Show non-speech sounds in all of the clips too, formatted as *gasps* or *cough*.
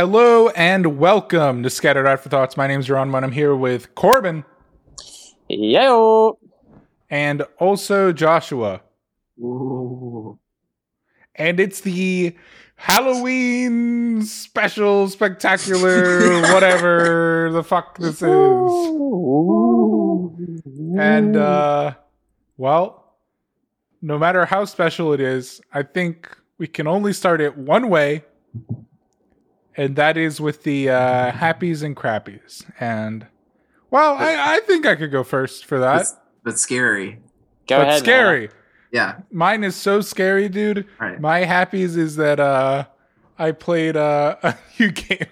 Hello and welcome to Scattered Afterthoughts. My name is Ron Munn. I'm here with Corbin Yo. and also Joshua. Ooh. And it's the Halloween special, spectacular, *laughs* whatever the fuck this is. And, uh, well, no matter how special it is, I think we can only start it one way, and that is with the uh, happies and crappies. And, well, I, I think I could go first for that. But, but scary. Go but ahead. scary. Yeah. Mine is so scary, dude. All right. My happies is that uh I played uh, *laughs* a new game.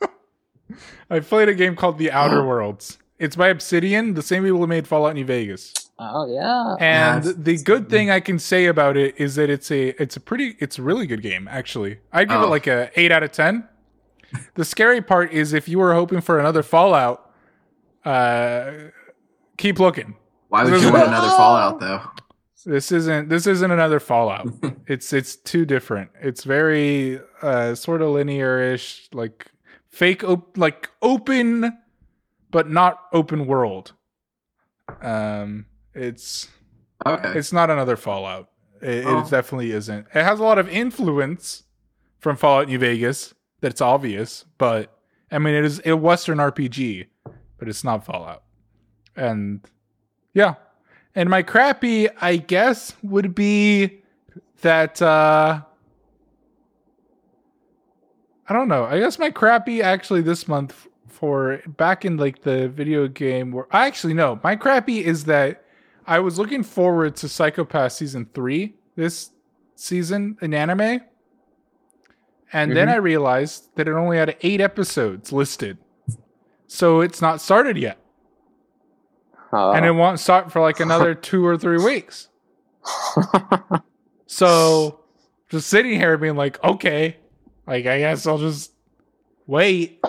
*laughs* I played a game called The Outer Oh. *gasps* Worlds. It's by Obsidian, the same people who made Fallout New Vegas. Oh yeah. And Yeah, the good thing I can say about it is that it's a it's a pretty it's a really good game actually. I give it Oh. like a 8 out of 10. *laughs* The scary part is if you were hoping for another Fallout uh keep looking. Why would you want another Fallout though? *laughs* This isn't this isn't another Fallout. *laughs* it's it's too different. It's very uh sort of linear-ish, like fake op- like open but not open world. Um it's Okay. it's not another Fallout. It, Oh. it definitely isn't. It has a lot of influence from Fallout New Vegas that's obvious, but I mean it is a Western RPG, but it's not Fallout. And yeah. And my crappy, I guess, would be that uh I don't know. I guess my crappy actually this month for back in like the video game where I actually no, my crappy is that I was looking forward to Psycho-Pass season three this season in anime. And then Mhm. I realized that it only had eight episodes listed. So it's not started yet. Oh. And it won't start for like another *laughs* two or three weeks. *laughs* So just sitting here being like, okay, like I guess I'll just wait.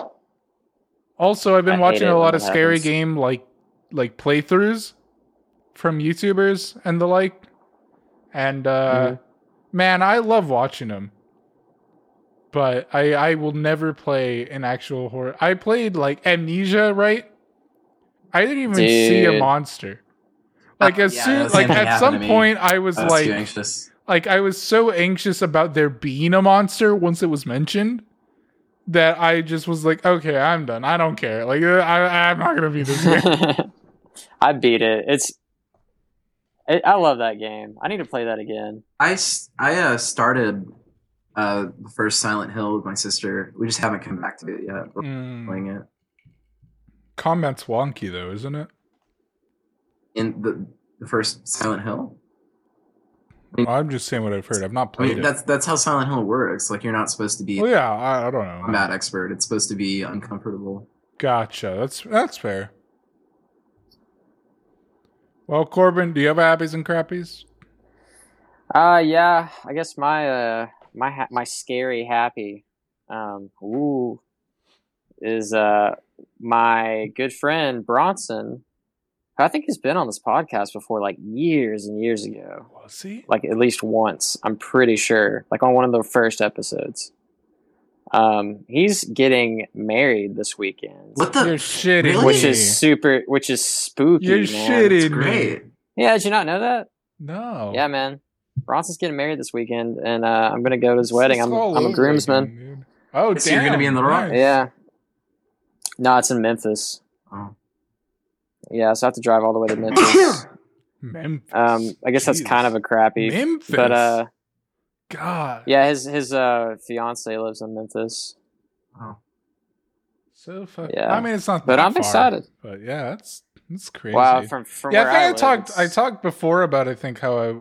Also, I've been I watching a lot of scary happens. game like like playthroughs from YouTubers and the like. And uh Mhm. man, I love watching them. But I I will never play an actual horror. I played like Amnesia, right? I didn't even see a monster. Like Uh, as yeah, soon like at some point I was I was like anxious. like I was so anxious about there being a monster once it was mentioned that I just was like, okay, I'm done. I don't care. Like uh, I, I'm not gonna be this. Game. *laughs* I beat it. It's. It, I love that game. I need to play that again. I, I uh, started uh, the first Silent Hill with my sister. We just haven't come back to it yet. We're Mm. playing it. Combat's wonky though, isn't it? In the, the first Silent Hill? Well, I'm just saying what I've heard. I've not I played mean, it. that's that's how Silent Hill works. Like, you're not supposed to be well, yeah, I, I don't know. combat expert. It's supposed to be uncomfortable. Gotcha. That's that's fair. Well, Corbin, do you have happies and crappies? Uh, yeah. I guess my uh my ha- my scary happy, um, ooh, is uh my good friend Bronson. who I think he's been on this podcast before, like years and years ago. Was he? like at least once. I'm pretty sure, like on one of the first episodes. Um, he's getting married this weekend, What You're the? shitting Really? which is super, which is spooky. You're man. shitting great. Yeah, did you not know that? No. Yeah, man. Bronson's getting married this weekend, and uh, I'm gonna go to his wedding. I'm I'm a groomsman. again, dude. Oh, So you're gonna be in the rock? Nice. Yeah. No, it's in Memphis. Oh. Yeah, so I have to drive all the way to Memphis. *coughs* Memphis. um, I guess that's kind of a crappy, Memphis. but uh, God. yeah, his his uh fiance lives in Memphis. Oh. So fuck. Yeah. I mean, it's not. But that I'm far, excited. But yeah, that's that's crazy. Wow, from from yeah, where I think I, live, talked. I talked before about. I think how I.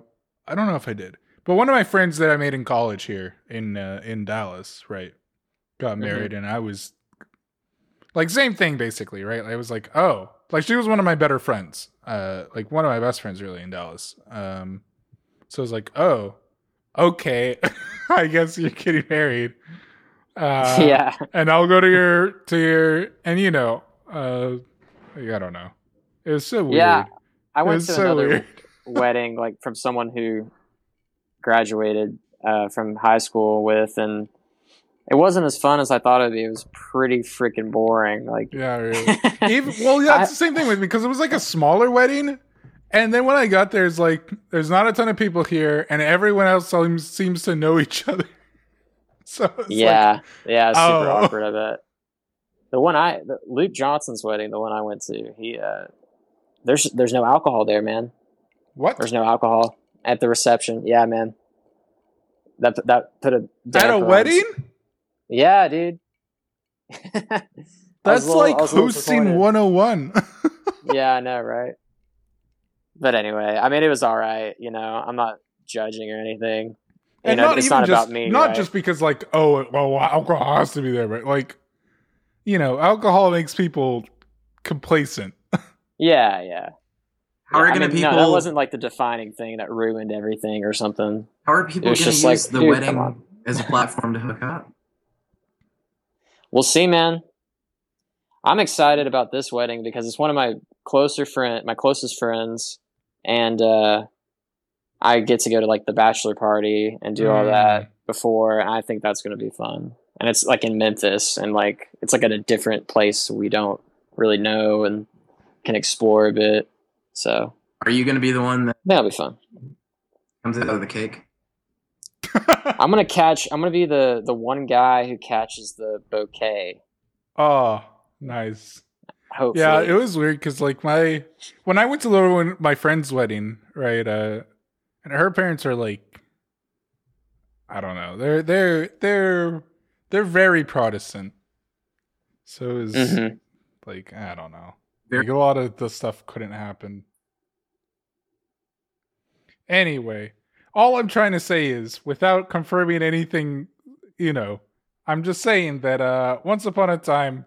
I don't know if I did, but one of my friends that I made in college here in uh, in Dallas, right, got Mm-hmm. married, and I was like same thing basically, right? I was like, oh, like she was one of my better friends, uh, like one of my best friends really in Dallas. Um, so I was like, oh, okay, *laughs* I guess you're getting married. Uh, *laughs* yeah, and I'll go to your to your and you know, uh, I don't know. It was so weird. Yeah, I went to so another weird. Wedding like from someone who graduated uh, from high school with, and It wasn't as fun as I thought it'd be. It was pretty freaking boring. Like, Yeah, really. *laughs* Even, well, yeah, it's the same thing with me because it was like a smaller wedding, and then when I got there, it's like there's not a ton of people here, and everyone else seems seems to know each other. *laughs* So it's like, yeah, yeah, it's super Oh. awkward. I bet. The one I, the, Luke Johnson's wedding, the one I went to, he, uh, there's there's no alcohol there, man. What There's no alcohol at the reception. Yeah, man. That that put a at a on- wedding? Yeah, dude. *laughs* That's little- like hosting 101. *laughs* yeah, I know, right? But anyway, I mean, it was all right. You know, I'm not judging or anything. You and know, not it's even not just about me. not right? just because like oh well alcohol has to be there, but like you know alcohol makes people complacent. *laughs* Yeah, yeah. How are Yeah, gonna mean, people? No, that wasn't like the defining thing that ruined everything or something. how are people gonna use like, the dude, come on. wedding as a platform to hook up? *laughs* We'll see, man. I'm excited about this wedding because it's one of my closer friend, my closest friends, and uh, I get to go to like the bachelor party and do all Mm. that before. And I think that's going to be fun. And it's like in Memphis, and like it's like at a different place we don't really know and can explore a bit. So Are you gonna be the one that that'll be fun. comes out of the cake? *laughs* I'm gonna catch. I'm gonna be the the one guy who catches the bouquet. oh, nice. Hopefully, Yeah, it was weird because like my when I went to Laura when my friend's wedding, right? Uh, and her parents are like, I don't know, they're they're they're they're very Protestant. So it was Mhm. like I don't know, Very- like a lot of the stuff couldn't happen. Anyway, all I'm trying to say is, without confirming anything, you know, I'm just saying that uh, once upon a time,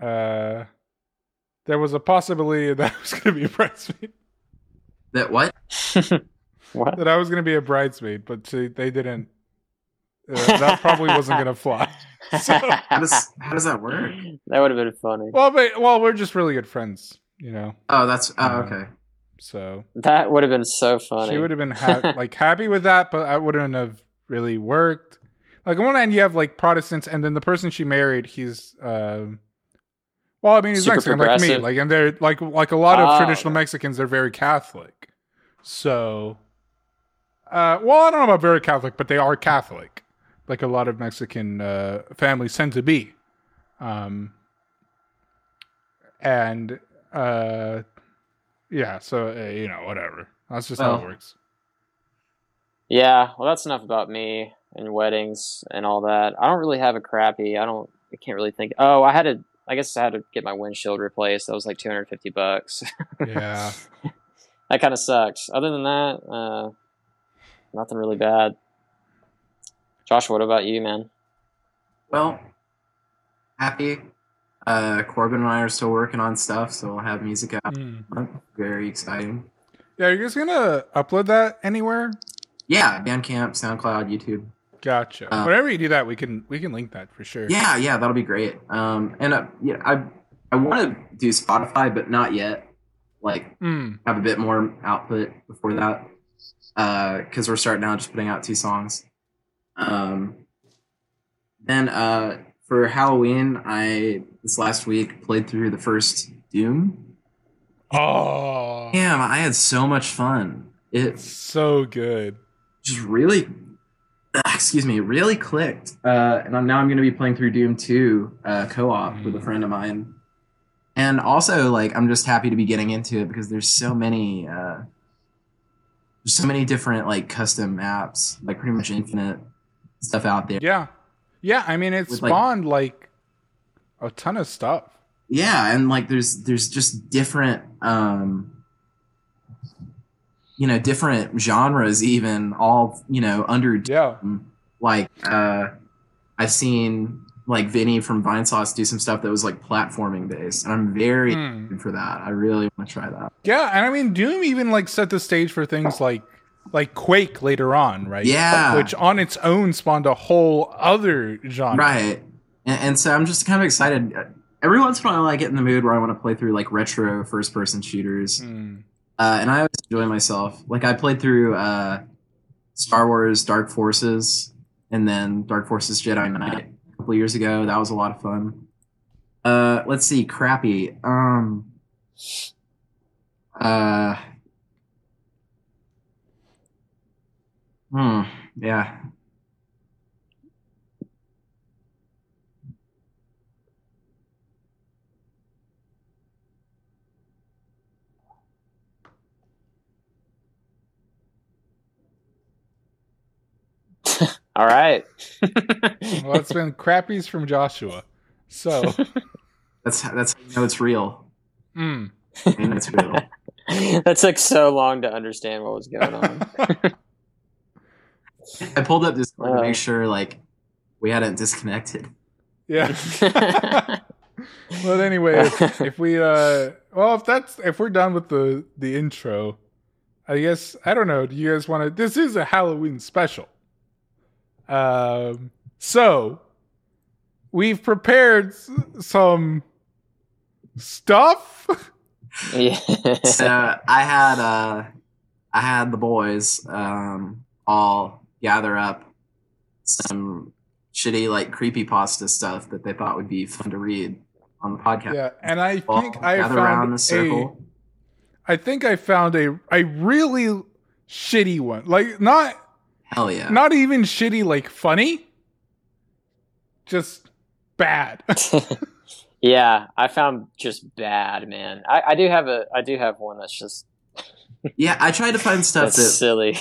uh, there was a possibility *laughs* that I was going to be a bridesmaid. That what? *laughs* what? That I was going to be a bridesmaid, but see, they didn't. Uh, that probably wasn't going to fly. *laughs* So, How does how does that work? that would have been funny. well, but well, we're just really good friends, you know. Oh, that's oh Uh, okay. So That would have been so funny. she would have been ha- *laughs* like happy with that, but I wouldn't have really worked. Like on one hand, you have like Protestants, and then the person she married, he's. um well, I mean, he's Super Mexican like me, like, and they're like like a lot of Oh, traditional. Mexicans. They're very Catholic, so. Uh, well, I don't know about very Catholic, but they are Catholic, like a lot of Mexican uh, families tend to be. Um, and uh, yeah, so uh, you know, whatever. That's just how it works. Yeah, well, that's enough about me and weddings and all that. I don't really have a crappy. I don't. I can't really think. Oh, I had to. I guess I had to get my windshield replaced. That was like 250 bucks. Yeah. *laughs* that kind of sucks. Other than that, uh, nothing really bad. Joshua, what about you, man? Well, happy. Uh, Corbin and I are still working on stuff, so we'll have music out. Mm. Very exciting. Yeah, are you guys gonna upload that anywhere? Yeah, Bandcamp, SoundCloud, YouTube. Gotcha. Uh, Whenever you do that, we can we can link that for sure. Yeah, yeah, that'll be great. Um, and uh, yeah, I I want to do Spotify, but not yet. Like Mm. have a bit more output before that, because we're starting out just putting out two songs. Um, then uh, for Halloween, I this last week played through the first Doom. Oh, Damn, I had so much fun. It's so good. just really ah, excuse me really clicked uh and I'm, now i'm going to be playing through doom 2 uh co-op with a friend of mine and also like i'm just happy to be getting into it because there's so many uh there's so many different like custom maps like pretty much infinite stuff out there Yeah, yeah. I mean, it With, like- spawned like, a ton of stuff. yeah and like there's there's just different um you know different genres even all you know under Yeah. like uh I've seen like Vinny from Vinesauce do some stuff that was like platforming based, and I'm very Mm. for that. I really want to try that. Yeah, and I mean, Doom even like set the stage for things like like Quake later on, right? Yeah. which on its own spawned a whole other genre. Right, and, and so I'm just kind of excited. Every once in a while, I get in the mood where I want to play through like retro first person shooters, Mm. uh, and I always enjoy myself. Like I played through uh, Star Wars Dark Forces and then Dark Forces Jedi Knight a couple years ago. That was a lot of fun. Uh, let's see, crappy. Um, uh, hmm, yeah. *laughs* All right. *laughs* Well, it's been crappies from Joshua. So, *laughs* That's that's how you know it's real. mm. I mean, it's real. that took so long to understand what was going on. I pulled up this to Uh. make sure like we hadn't disconnected. yeah. *laughs* well, anyway, if, *laughs* if we uh, well, if that's if we're done with the the intro, I guess I don't know. Do you guys want to? This is a Halloween special. Um, so we've prepared s- some stuff. yeah. So I had uh I had the boys um all gather up some shitty like creepy pasta stuff that they thought would be fun to read on the podcast. yeah, and I All think I gather around found the a. circle. I think I found a a really shitty one. Like not Hell yeah. not even shitty like funny. Just bad. *laughs* yeah, I found just bad, man. I, I do have a I do have one that's just yeah, I tried to find stuff that's that silly.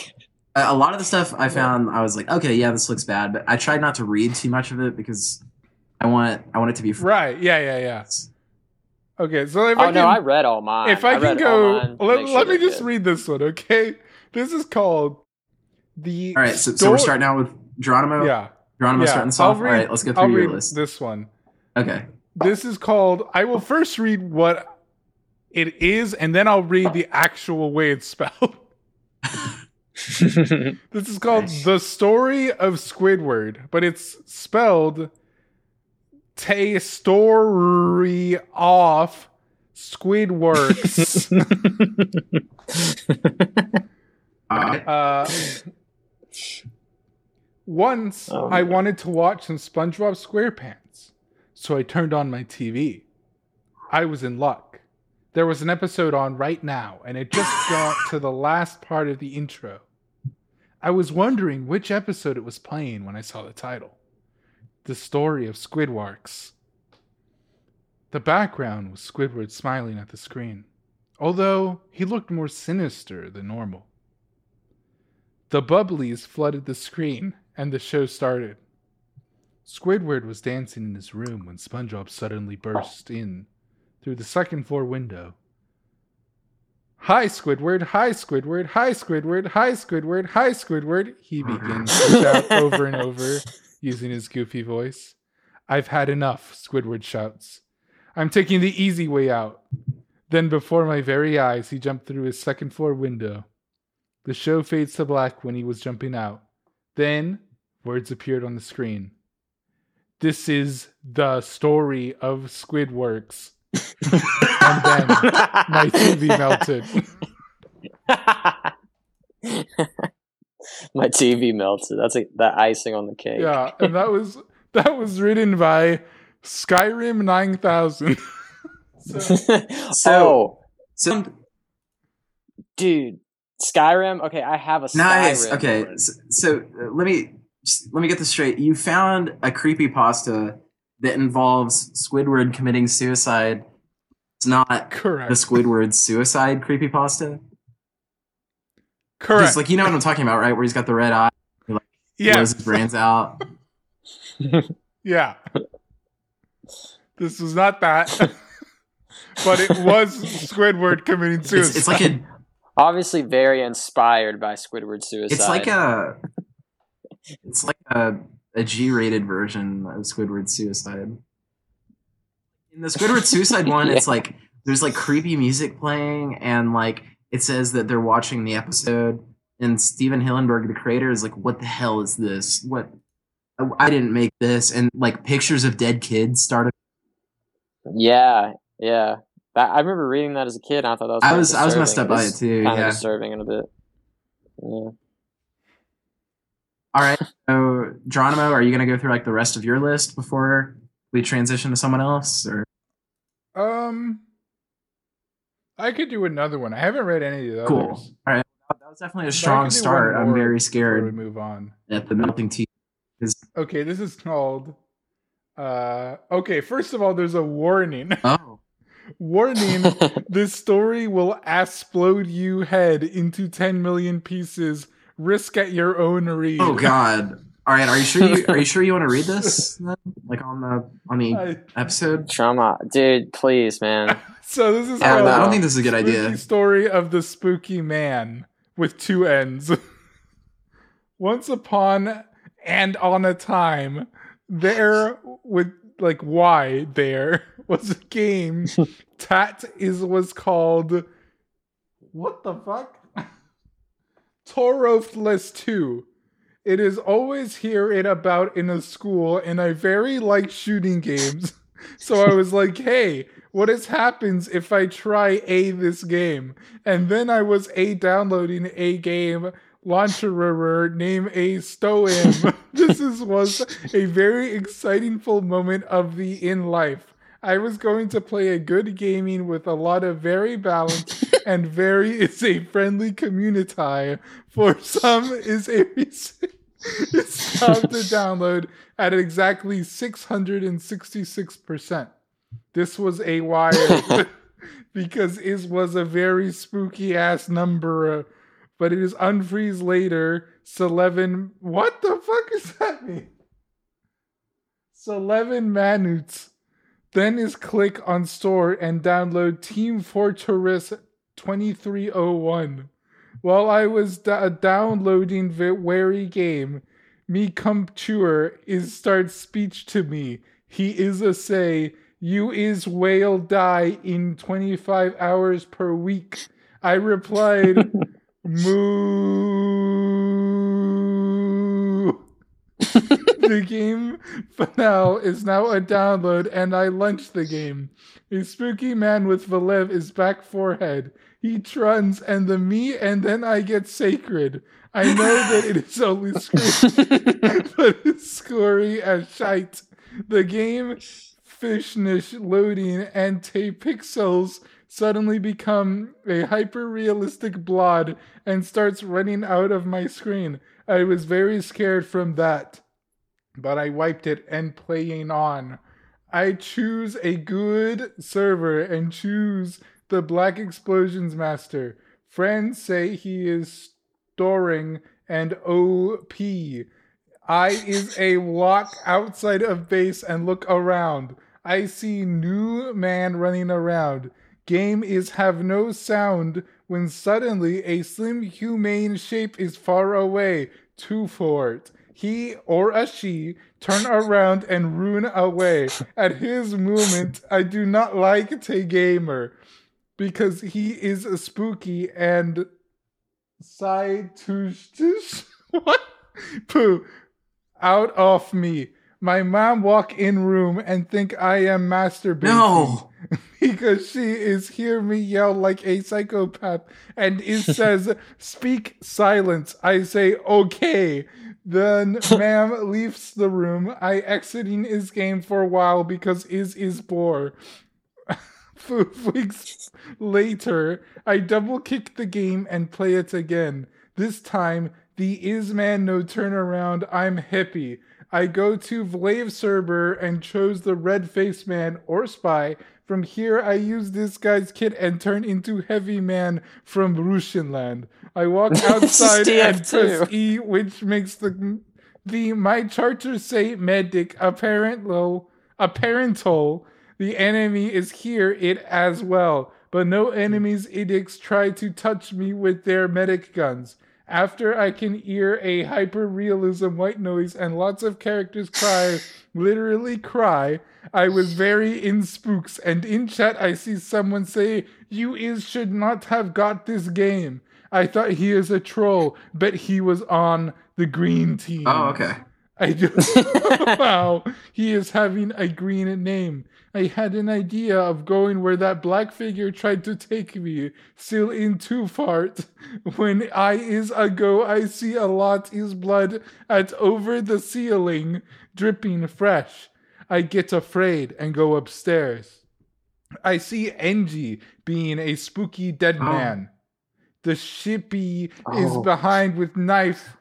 A a lot of the stuff I found I was like, okay, yeah, this looks bad, but I tried not to read too much of it because I want I want it to be right. Yeah, yeah, yeah. Okay, so if Oh I can no, I read all mine. if I, can go let, sure let me just good. read this one, okay? This is called the All right, so, so we're starting out with Geronimo. Yeah. Geronimo yeah. starting us I'll off. read, All right, let's go I'll through your read list. this one. Okay. This is called I will first read what it is and then I'll read the actual way it's spelled. *laughs* *laughs* This is called Nice. The Story of Squidward, but it's spelled Tay Story Off Squidworks. *laughs* Uh, once Oh, I wanted to watch some SpongeBob SquarePants, so I turned on my TV. I was in luck. There was an episode on right now, and it just got to the last part of the intro. I was wondering which episode it was playing when I saw the title The Story of Squidwarks. The background was Squidward smiling at the screen, although he looked more sinister than normal. The bubblies flooded the screen, and the show started. Squidward was dancing in his room when SpongeBob suddenly burst in through the second floor window. Hi, Squidward! Hi, Squidward! Hi, Squidward! Hi, Squidward! Hi, Squidward! He *laughs* begins to shout over and over using his goofy voice. I've had enough, Squidward shouts. I'm taking the easy way out. Then, before my very eyes, he jumped through his second floor window. The show fades to black when he was jumping out. Then, words appeared on the screen. This is the story of Squidworks. And then my TV melted. *laughs* My TV melted. That's a, that icing on the cake. Yeah, and that was that was written by Skyrim 9000. *laughs* *laughs* so, oh, So dude, Skyrim. Okay, I have a Skyrim. nice. Okay. So, so uh, let me just, let me get this straight. You found a creepy pasta that involves Squidward committing suicide. It's not correct. the Squidward suicide creepy pasta. correct. like you know what I'm talking about, right? Where he's got the red eye, blows yes. his brains out. *laughs* Yeah. This was not that. *laughs* but it was Squidward committing suicide. It's, it's like a Obviously, very inspired by Squidward suicide. it's like a it's like a a G-rated version of Squidward suicide. In the Squidward suicide *laughs* one, it's like there's like creepy music playing, and like it says that they're watching the episode, and Stephen Hillenburg, the creator, is like, "What the hell is this? What? I didn't make this." And like pictures of dead kids started. yeah, yeah. That, I remember reading that as a kid. and I thought that was. I was I was messed up by it too. Kind Yeah. of disturbing in a bit. Yeah. All right. So, Geronimo, are you going to go through like the rest of your list before we transition to someone else? Or Um, I could do another one. I haven't read any of the cool. others. All right. That was definitely a strong start. I'm very Before we scared move on. at the melting tea. Okay, this is called. Uh, okay, first of all, there's a warning. *laughs* Oh, warning: *laughs* this story will explode you head into 10 million pieces. Risk at your own read. oh God. All right. Are you sure you are you sure you want to read this? *laughs* Then? Like on the on the I- episode? Trauma, dude. Please, man. *laughs* so this is I don't. I don't think this is a good idea. Story of the Spooky Man with two ends. *laughs* Once upon and on a time, there with like why there was a game. Tat is was called what the fuck? Torothless 2. It is always here and about in a school, and I very like shooting games. *laughs* So I was like, hey, what is happens if I try A this game? And then I was A downloading a game launcher name a Stoim. *laughs* this is was a very exciting full moment of the in life. I was going to play a good gaming with a lot of very balanced *laughs* and very is a friendly community. For some is a reason. It's time to *laughs* download at exactly 666%. This was a wire *laughs* because it was a very spooky ass number, but it is unfreeze later. Eleven. What the fuck is that mean? Eleven minutes. Then is click on store and download Team Fortress 2301. While I was da- downloading the wary game, me computer is start speech to me. He is a say, you is whale die in 25 hours per week. I replied, *laughs* moo. The game finale is now a download, and I launched the game. A spooky man with Valev is back forehead. He truns, and the me, and then I get sacred. I know that it is only screen, *laughs* but it's scory as shite. The game fishnish loading and tape pixels suddenly become a hyper realistic blot and starts running out of my screen. I was very scared from that, but I wiped it and playing on. I choose a good server and choose the Black Explosions Master. Friends say he is storing and OP. I is a walk outside of base and look around. I see new man running around. Game is have no sound when suddenly a slim humane shape is far away. Two fort. He or a she turn around and run away. At his movement, I do not like Tay Gamer because he is a spooky and side tush tush. *laughs* What? Pooh. Out of me. My mom walk in room and think I am masturbating No. *laughs* because she is hear me yell like a psychopath and is says speak silence i say okay then *laughs* ma'am leaves the room. I exiting his game for a while because is is bore *laughs* weeks later i double kick the game and play it again. This time the is man no turnaround. I'm happy. I go to Vlave server and chose the red face man or spy. From here, I use this guy's kit and turn into heavy man from Russianland. I walk *laughs* outside and press E, which makes the the my charter say medic apparent low apparental. The enemy is here it as well, but no enemies edicts try to touch me with their medic guns. After I can hear a hyper realism white noise and lots of characters cry, *laughs* literally cry, I was very in spooks. And in chat, I see someone say, You is should not have got this game. I thought he is a troll, but he was on the green team. Oh, okay. I know *laughs* how he is having a green name. I had an idea of going where that black figure tried to take me, still in too fart. When I is ago, I see a lot is blood at over the ceiling, dripping fresh. I get afraid and go upstairs. I see Engie being a spooky dead Oh. The shippy is Oh. behind with knife.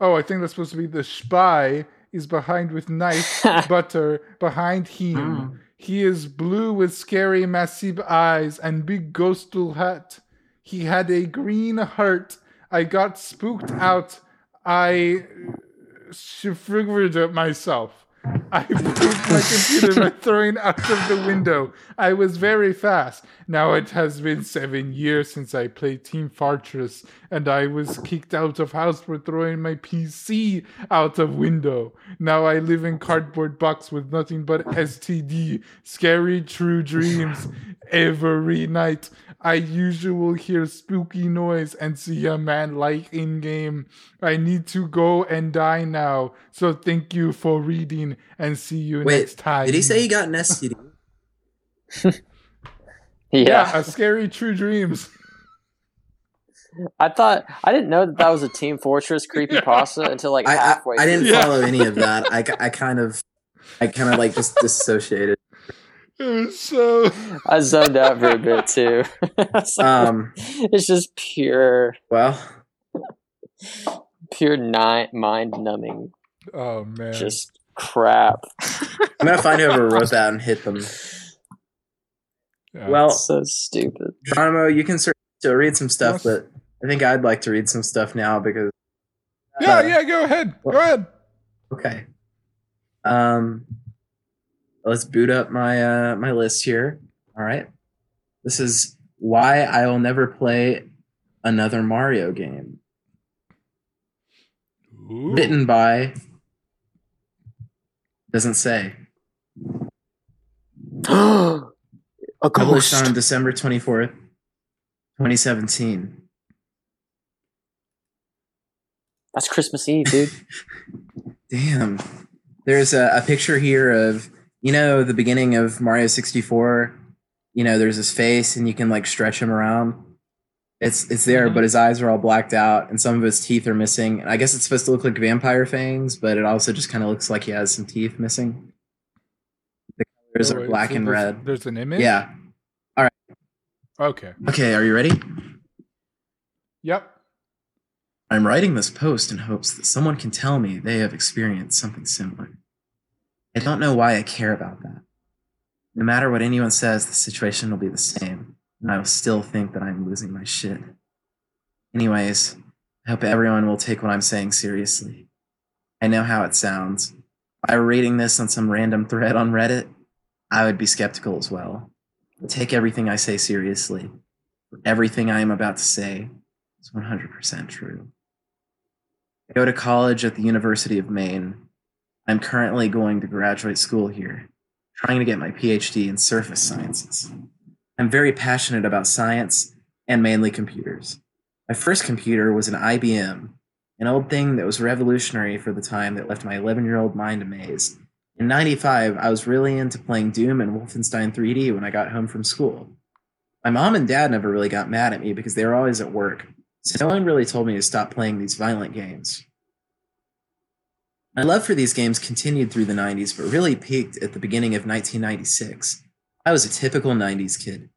Oh, I think that's supposed to be the spy is behind with knife *laughs* butter behind him. Mm. He is blue with scary massive eyes and big ghostal hat. He had a green heart. I got spooked out. I shivered myself. I broke my computer by *laughs* throwing out of the window. I was very fast. Now it has been seven years since I played Team Fortress, and I was kicked out of house for throwing my PC out of window. Now I live in cardboard box with nothing but STD, scary true dreams every night. I usually hear spooky noise and see a man like in game. I need to go and die now. So thank you for reading and see you Wait, next time. Did he say he got an STD? *laughs* *laughs* Yeah, yeah. a scary true dreams. I thought I didn't know that that was a Team Fortress creepypasta until like I, I, halfway. I didn't. Yeah. follow any of *laughs* that. I, I kind of, I kind of like just dissociated. It was so *laughs* I zoned out for a bit too. *laughs* It's like- Um, it's just pure, well, pure ni- mind numbing, Oh man. just crap. I'm gonna find whoever wrote that and hit them. Yeah. Well, so stupid. Geronimo, you can still read some stuff, Yes. but I think I'd like to read some stuff now because. yeah, uh, yeah, go ahead. Go ahead. Okay. Um, let's boot up my uh, my list here. All right. This is why I will never play another Mario game. Ooh. Written by. Doesn't say. *gasps* a Published on December twenty fourth, twenty seventeen. That's Christmas Eve, dude. *laughs* Damn. There's a, a picture here of you know the beginning of Mario 64. You know, there's his face and you can like stretch him around. It's it's there, Mhm. but his eyes are all blacked out and some of his teeth are missing. And I guess it's supposed to look like vampire fangs, but it also just kind of looks like he has some teeth missing. The colors Oh, are black so and there's- red. There's an image? Yeah. All right. Okay. Okay, are you ready? Yep. I'm writing this post in hopes that someone can tell me they have experienced something similar. I don't know why I care about that. No matter what anyone says, the situation will be the same, and I will still think that I'm losing my shit. Anyways, I hope everyone will take what I'm saying seriously. I know how it sounds. If I were reading this on some random thread on Reddit, I would be skeptical as well. But take everything I say seriously. Everything I am about to say is 100% true. I go to college at the University of Maine. I'm currently going to graduate school here, trying to get my PhD in surface sciences. I'm very passionate about science and mainly computers. My first computer was an IBM, an old thing that was revolutionary for the time that left my 11 year old mind amazed. In 95, I was really into playing Doom and Wolfenstein 3D when I got home from school. My mom and dad never really got mad at me because they were always at work, so no one really told me to stop playing these violent games. My love for these games continued through the 90s, but really peaked at the beginning of 1996. I was a typical 90s kid,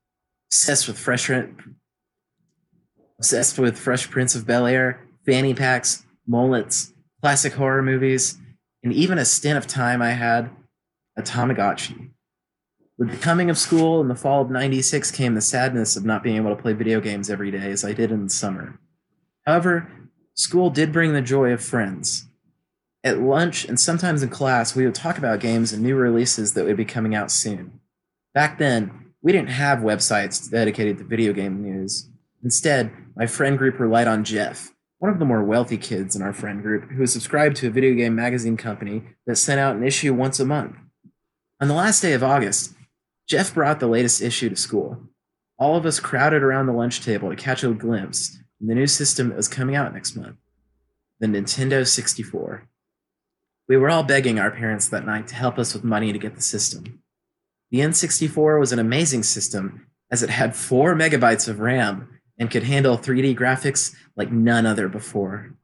obsessed with Fresh, obsessed with Fresh Prince of Bel Air, fanny packs, mullets, classic horror movies, and even a stint of time I had a Tamagotchi. With the coming of school in the fall of 96 came the sadness of not being able to play video games every day as I did in the summer. However, school did bring the joy of friends. At lunch and sometimes in class, we would talk about games and new releases that would be coming out soon. Back then, we didn't have websites dedicated to video game news. Instead, my friend group relied on Jeff, one of the more wealthy kids in our friend group, who was subscribed to a video game magazine company that sent out an issue once a month. On the last day of August, Jeff brought the latest issue to school. All of us crowded around the lunch table to catch a glimpse of the new system that was coming out next month the Nintendo 64. We were all begging our parents that night to help us with money to get the system. The N64 was an amazing system as it had 4 megabytes of RAM and could handle 3D graphics like none other before.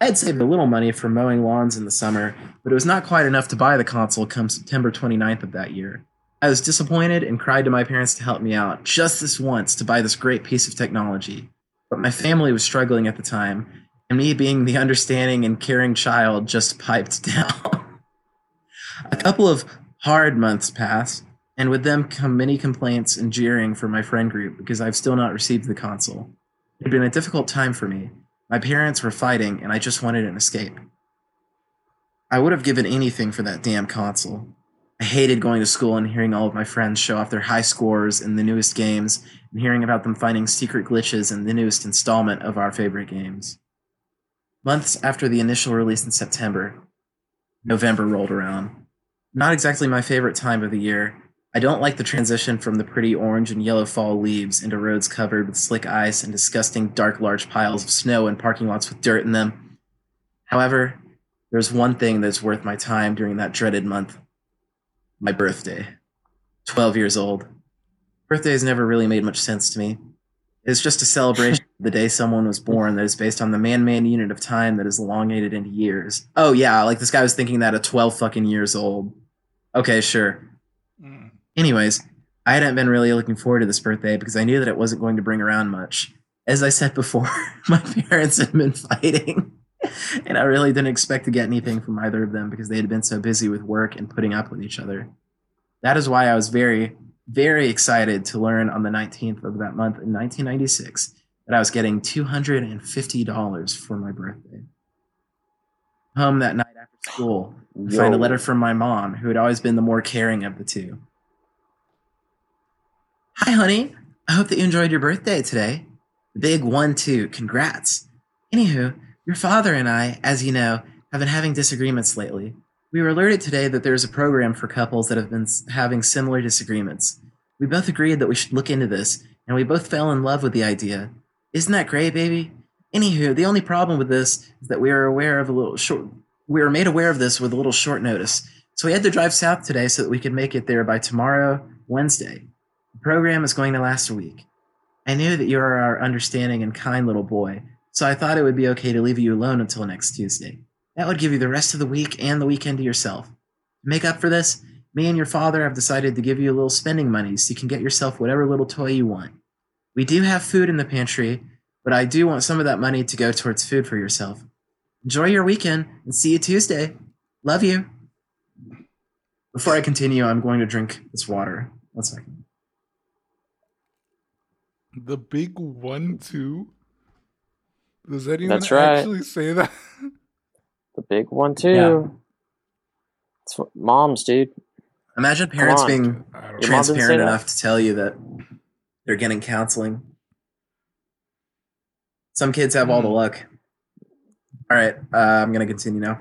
I had saved a little money for mowing lawns in the summer, but it was not quite enough to buy the console come September 29th of that year. I was disappointed and cried to my parents to help me out just this once to buy this great piece of technology. But my family was struggling at the time, and me being the understanding and caring child just piped *laughs* down. a couple of hard months passed, and with them come many complaints and jeering from my friend group because I've still not received the console. It had been a difficult time for me. My parents were fighting, and I just wanted an escape. I would have given anything for that damn console. I hated going to school and hearing all of my friends show off their high scores in the newest games and hearing about them finding secret glitches in the newest installment of our favorite games. Months after the initial release in September, November rolled around. Not exactly my favorite time of the year. I don't like the transition from the pretty orange and yellow fall leaves into roads covered with slick ice and disgusting dark large piles of snow and parking lots with dirt in them. However, there's one thing that's worth my time during that dreaded month my birthday. 12 years old. Birthdays never really made much sense to me. It's just a celebration of the day someone was born that is based on the man made unit of time that is elongated into years. Oh, yeah, like this guy was thinking that at 12 fucking years old. Okay, sure. Mm. Anyways, I hadn't been really looking forward to this birthday because I knew that it wasn't going to bring around much. As I said before, *laughs* my parents had been fighting, *laughs* and I really didn't expect to get anything from either of them because they had been so busy with work and putting up with each other. That is why I was very, very excited to learn on the 19th of that month in 1996 that I was getting $250 for my birthday. Home that night after school, I *sighs* find a letter from my mom, who had always been the more caring of the two. Hi, honey. I hope that you enjoyed your birthday today. The big one, two. Congrats. Anywho, your father and I, as you know, have been having disagreements lately. We were alerted today that there is a program for couples that have been having similar disagreements. We both agreed that we should look into this, and we both fell in love with the idea. Isn't that great, baby? Anywho, the only problem with this is that we are aware of a little short. We were made aware of this with a little short notice, so we had to drive south today so that we could make it there by tomorrow, Wednesday. The program is going to last a week. I knew that you are our understanding and kind little boy, so I thought it would be okay to leave you alone until next Tuesday. That would give you the rest of the week and the weekend to yourself. To make up for this, me and your father have decided to give you a little spending money so you can get yourself whatever little toy you want. We do have food in the pantry, but I do want some of that money to go towards food for yourself. Enjoy your weekend and see you Tuesday. Love you. Before I continue, I'm going to drink this water. One second. The big one two. Does anyone That's right. actually say that? *laughs* The big one too. Yeah. That's what moms, dude. Imagine parents being I don't Your know. mom didn't say transparent that? enough to tell you that they're getting counseling. Some kids have all the Hmm. luck. All right, uh, I'm going to continue now.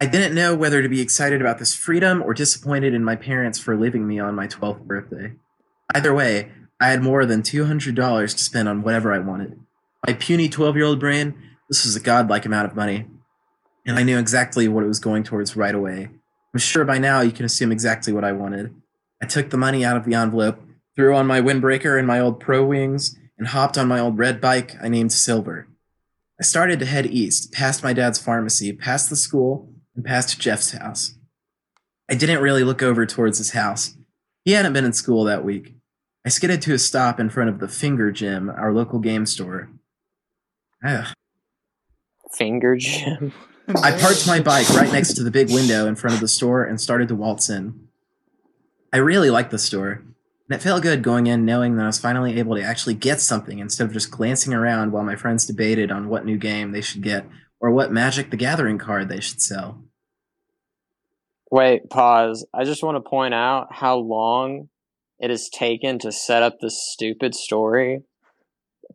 I didn't know whether to be excited about this freedom or disappointed in my parents for leaving me on my 12th birthday. Either way, I had more than $200 to spend on whatever I wanted. My puny 12 year old brain, this was a godlike amount of money, and I knew exactly what it was going towards right away. I'm sure by now you can assume exactly what I wanted. I took the money out of the envelope, threw on my windbreaker and my old pro wings, and hopped on my old red bike I named Silver. I started to head east, past my dad's pharmacy, past the school, and past Jeff's house. I didn't really look over towards his house. He hadn't been in school that week. I skidded to a stop in front of the Finger Gym, our local game store. Ugh. Finger gym. I parked my bike right next to the big window in front of the store and started to waltz in. I really liked the store, and it felt good going in knowing that I was finally able to actually get something instead of just glancing around while my friends debated on what new game they should get or what Magic the Gathering card they should sell. Wait, pause. I just want to point out how long it has taken to set up this stupid story.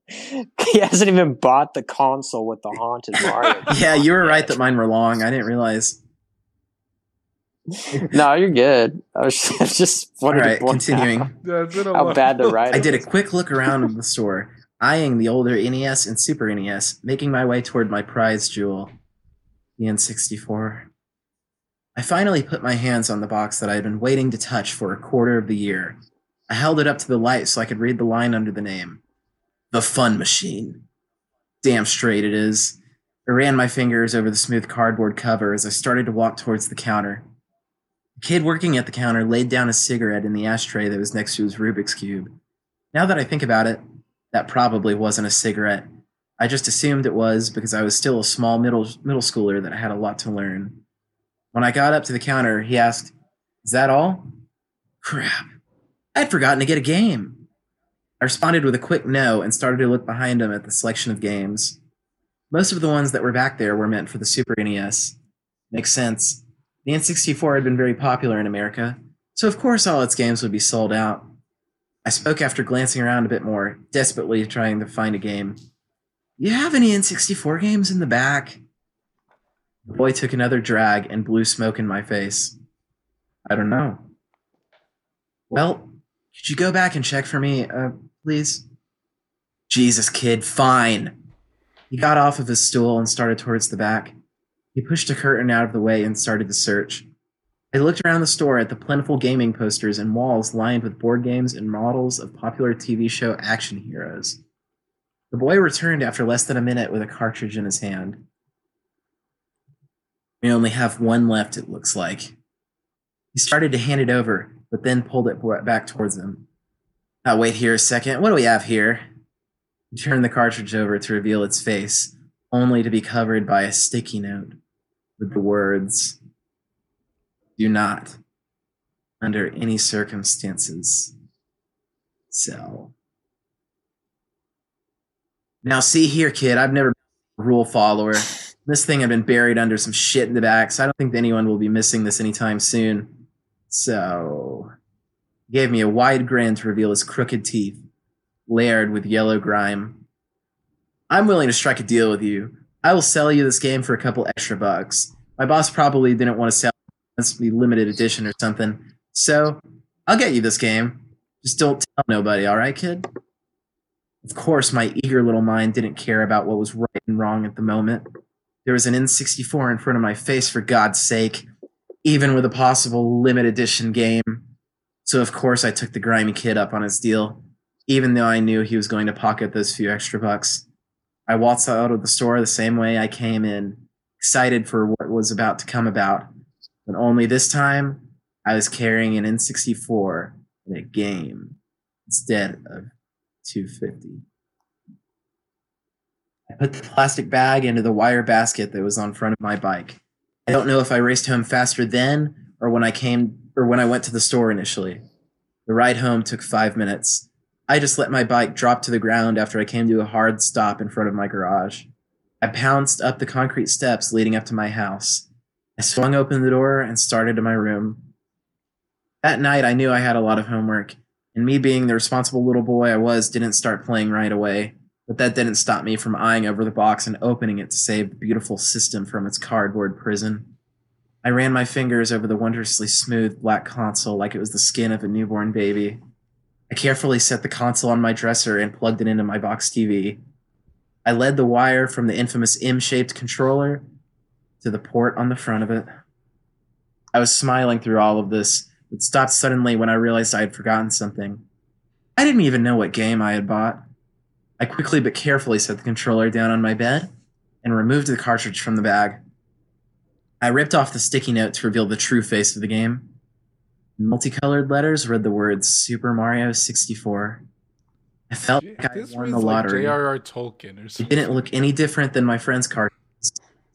He hasn't even bought the console with the haunted Mario. *laughs* Yeah, you were right that mine were long. I didn't realize. *laughs* no, you're good. I was *laughs* I just All wanted right, continuing. out Yeah, it's been a how bad the writing. I did a quick look around in the store. eyeing the older NES and Super NES, making my way toward my prize jewel, the N64. I finally put my hands on the box that I had been waiting to touch for a quarter of the year. I held it up to the light so I could read the line under the name The Fun Machine. Damn straight it is. I ran my fingers over the smooth cardboard cover as I started to walk towards the counter. The kid working at the counter laid down a cigarette in the ashtray that was next to his Rubik's Cube. Now that I think about it, that probably wasn't a cigarette. I just assumed it was because I was still a small middle middle schooler that I had a lot to learn. When I got up to the counter, he asked, Is that all? Crap. I'd forgotten to get a game. I responded with a quick no and started to look behind him at the selection of games. Most of the ones that were back there were meant for the Super NES. Makes sense. The N64 had been very popular in America, so of course all its games would be sold out. I spoke after glancing around a bit more, desperately trying to find a game. You have any N64 games in the back? The boy took another drag and blew smoke in my face. I don't know. Well, could you go back and check for me, uh, please? Jesus, kid, fine. He got off of his stool and started towards the back. He pushed a curtain out of the way and started to search. I looked around the store at the plentiful gaming posters and walls lined with board games and models of popular TV show action heroes. The boy returned after less than a minute with a cartridge in his hand. We only have one left, it looks like. He started to hand it over, but then pulled it back towards him. I'll wait here a second. What do we have here? Turn the cartridge over to reveal its face, only to be covered by a sticky note with the words Do not, under any circumstances, sell. Now, see here, kid, I've never been a rule follower. This thing had been buried under some shit in the back, so I don't think anyone will be missing this anytime soon. So, gave me a wide grin to reveal his crooked teeth, layered with yellow grime. I'm willing to strike a deal with you. I will sell you this game for a couple extra bucks. My boss probably didn't want to sell it. Be limited edition or something. So, I'll get you this game. Just don't tell nobody, alright, kid? Of course, my eager little mind didn't care about what was right and wrong at the moment. There was an N64 in front of my face, for God's sake, even with a possible limited edition game. So, of course, I took the grimy kid up on his deal, even though I knew he was going to pocket those few extra bucks. I waltzed out of the store the same way I came in, excited for what was about to come about. But only this time, I was carrying an N64 in a game instead of 250. I put the plastic bag into the wire basket that was on front of my bike. I don't know if I raced home faster then or when I came or when I went to the store initially. The ride home took 5 minutes. I just let my bike drop to the ground after I came to a hard stop in front of my garage. I pounced up the concrete steps leading up to my house. I swung open the door and started to my room. That night, I knew I had a lot of homework, and me being the responsible little boy I was didn't start playing right away. But that didn't stop me from eyeing over the box and opening it to save the beautiful system from its cardboard prison. I ran my fingers over the wondrously smooth black console like it was the skin of a newborn baby. I carefully set the console on my dresser and plugged it into my box TV. I led the wire from the infamous M shaped controller to the port on the front of it. I was smiling through all of this, but stopped suddenly when I realized I had forgotten something. I didn't even know what game I had bought. I quickly but carefully set the controller down on my bed and removed the cartridge from the bag. I ripped off the sticky note to reveal the true face of the game. In multicolored letters read the words Super Mario 64. I felt like I won the like lottery. J.R.R. Tolkien or It didn't look any different than my friend's. So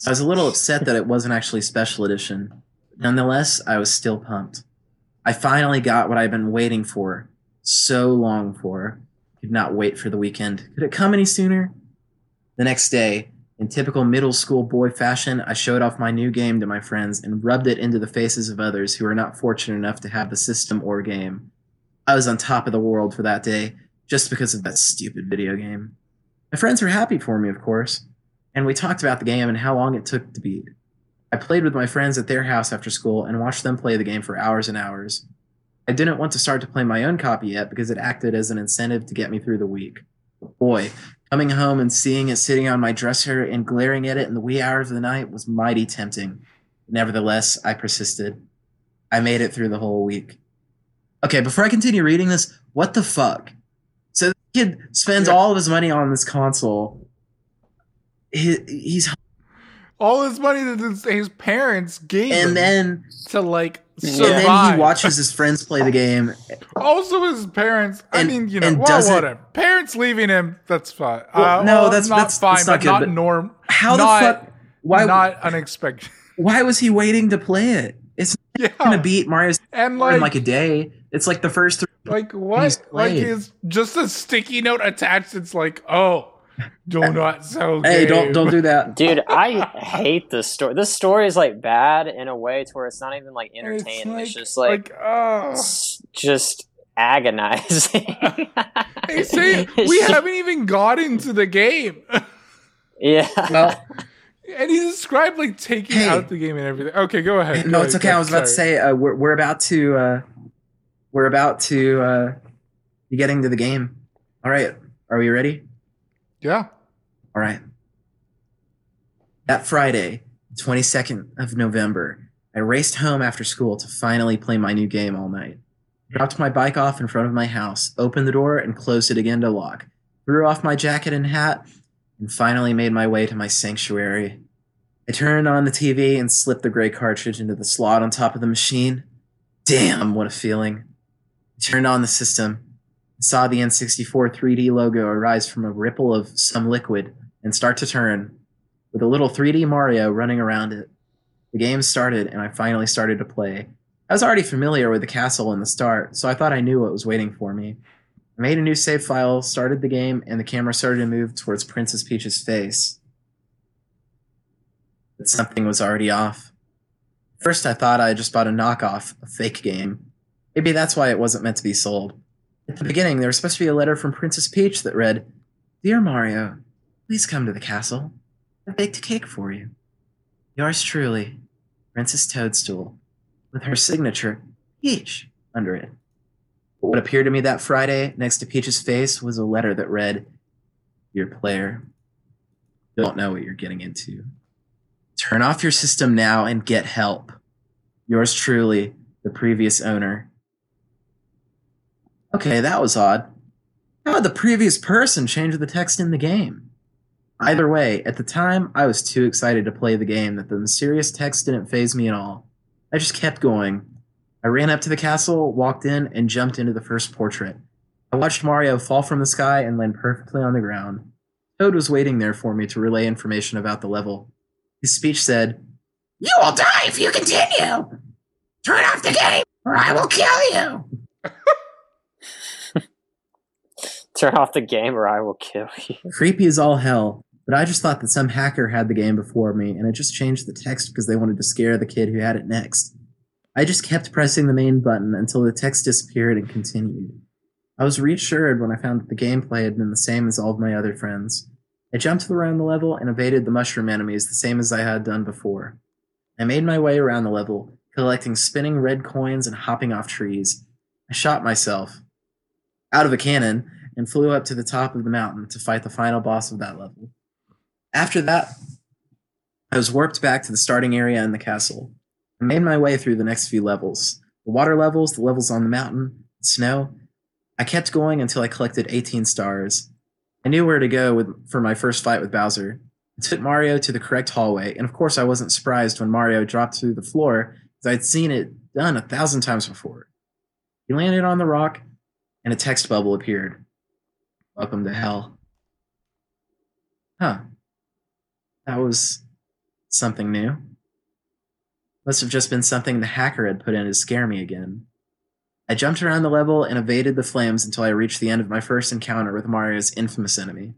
I was a little upset that it wasn't actually special edition. Nonetheless, I was still pumped. I finally got what I've been waiting for, so long for. Could not wait for the weekend. Could it come any sooner? The next day, in typical middle school boy fashion, I showed off my new game to my friends and rubbed it into the faces of others who were not fortunate enough to have the system or game. I was on top of the world for that day, just because of that stupid video game. My friends were happy for me, of course, and we talked about the game and how long it took to beat. I played with my friends at their house after school and watched them play the game for hours and hours. I didn't want to start to play my own copy yet because it acted as an incentive to get me through the week. Boy, coming home and seeing it sitting on my dresser and glaring at it in the wee hours of the night was mighty tempting. Nevertheless, I persisted. I made it through the whole week. Okay, before I continue reading this, what the fuck? So the kid spends Yeah. all of his money on this console. He, he's All his money that his, his parents gave him and then to like And then he watches his friends play the game. Also, his parents. I mean, you know, and well, whatever. Parents leaving him. That's fine. Well, uh, no, well, that's- not that's- fine, that's not but good, not norm. How not, the fuck? Why? Not unexpected. *laughs* why was he waiting to play it? It's yeah, not gonna beat Mario's and in like, like a day. It's like the first three. like what? Like is just a sticky note attached. It's like, oh, do not sell. Hey, don't don't do that. Dude, I hate this story. This story is like bad in a way to where it's not even like And it's entertaining. It's, just like, like, oh. s- just agonizing. *laughs* Hey, say It's we haven't even got into the game. Yeah. Well, And he described like taking Hey. out the game and everything. Okay, go ahead. no, Go it's ahead. okay. I was about to say uh, we're we're about to uh, we're about to uh, be getting to the game. All right, are we ready? Yeah. All right. That Friday, 22nd of November, I raced home after school to finally play my new game all night. Dropped my bike off in front of my house, opened the door, and closed it again to lock. Threw off my jacket and hat, and finally made my way to my sanctuary. I turned on the TV and slipped the gray cartridge into the slot on top of the machine. Damn, what a feeling. I turned on the system saw the N64 3D logo arise from a ripple of some liquid and start to turn, with a little 3D Mario running around it. The game started, and I finally started to play. I was already familiar with the castle in the start, so I thought I knew what was waiting for me. I made a new save file, started the game, and the camera started to move towards Princess Peach's face. But something was already off. First, I thought I just bought a knockoff, a fake game. Maybe that's why it wasn't meant to be sold. At the beginning, there was supposed to be a letter from Princess Peach that read, Dear Mario, please come to the castle. I baked a cake for you. Yours truly, Princess Toadstool, with her signature, Peach, under it. What appeared to me that Friday next to Peach's face was a letter that read, Dear player, don't know what you're getting into. Turn off your system now and get help. Yours truly, the previous owner. Okay, that was odd. How had the previous person change the text in the game? Either way, at the time, I was too excited to play the game that the mysterious text didn't faze me at all. I just kept going. I ran up to the castle, walked in, and jumped into the first portrait. I watched Mario fall from the sky and land perfectly on the ground. Toad was waiting there for me to relay information about the level. His speech said, You will die if you continue! Turn off the game, or I will kill you! *laughs* Turn off the game or I will kill you. *laughs* Creepy as all hell, but I just thought that some hacker had the game before me, and it just changed the text because they wanted to scare the kid who had it next. I just kept pressing the main button until the text disappeared and continued. I was reassured when I found that the gameplay had been the same as all of my other friends. I jumped around the level and evaded the mushroom enemies the same as I had done before. I made my way around the level, collecting spinning red coins and hopping off trees. I shot myself out of a cannon and flew up to the top of the mountain to fight the final boss of that level. After that, I was warped back to the starting area in the castle. I made my way through the next few levels the water levels, the levels on the mountain, the snow. I kept going until I collected 18 stars. I knew where to go with, for my first fight with Bowser. I took Mario to the correct hallway, and of course, I wasn't surprised when Mario dropped through the floor, because I'd seen it done a thousand times before. He landed on the rock, and a text bubble appeared. Welcome to hell. Huh. That was something new. Must have just been something the hacker had put in to scare me again. I jumped around the level and evaded the flames until I reached the end of my first encounter with Mario's infamous enemy.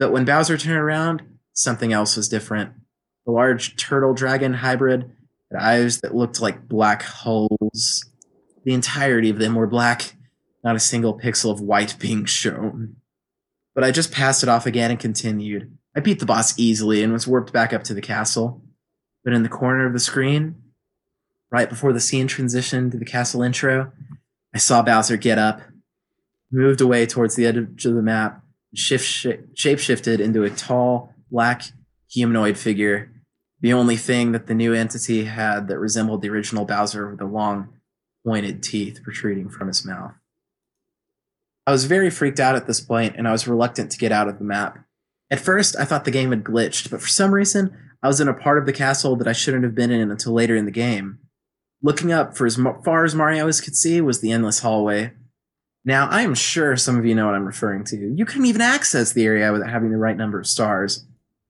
But when Bowser turned around, something else was different. The large turtle dragon hybrid had eyes that looked like black holes. The entirety of them were black, not a single pixel of white being shown. But I just passed it off again and continued. I beat the boss easily and was warped back up to the castle. But in the corner of the screen, right before the scene transitioned to the castle intro, I saw Bowser get up, moved away towards the edge of the map, shift shape shifted into a tall black humanoid figure. The only thing that the new entity had that resembled the original Bowser with the long, pointed teeth protruding from his mouth. I was very freaked out at this point, and I was reluctant to get out of the map. At first, I thought the game had glitched, but for some reason, I was in a part of the castle that I shouldn't have been in until later in the game. Looking up for as far as Mario could see was the endless hallway. Now, I am sure some of you know what I'm referring to. You couldn't even access the area without having the right number of stars.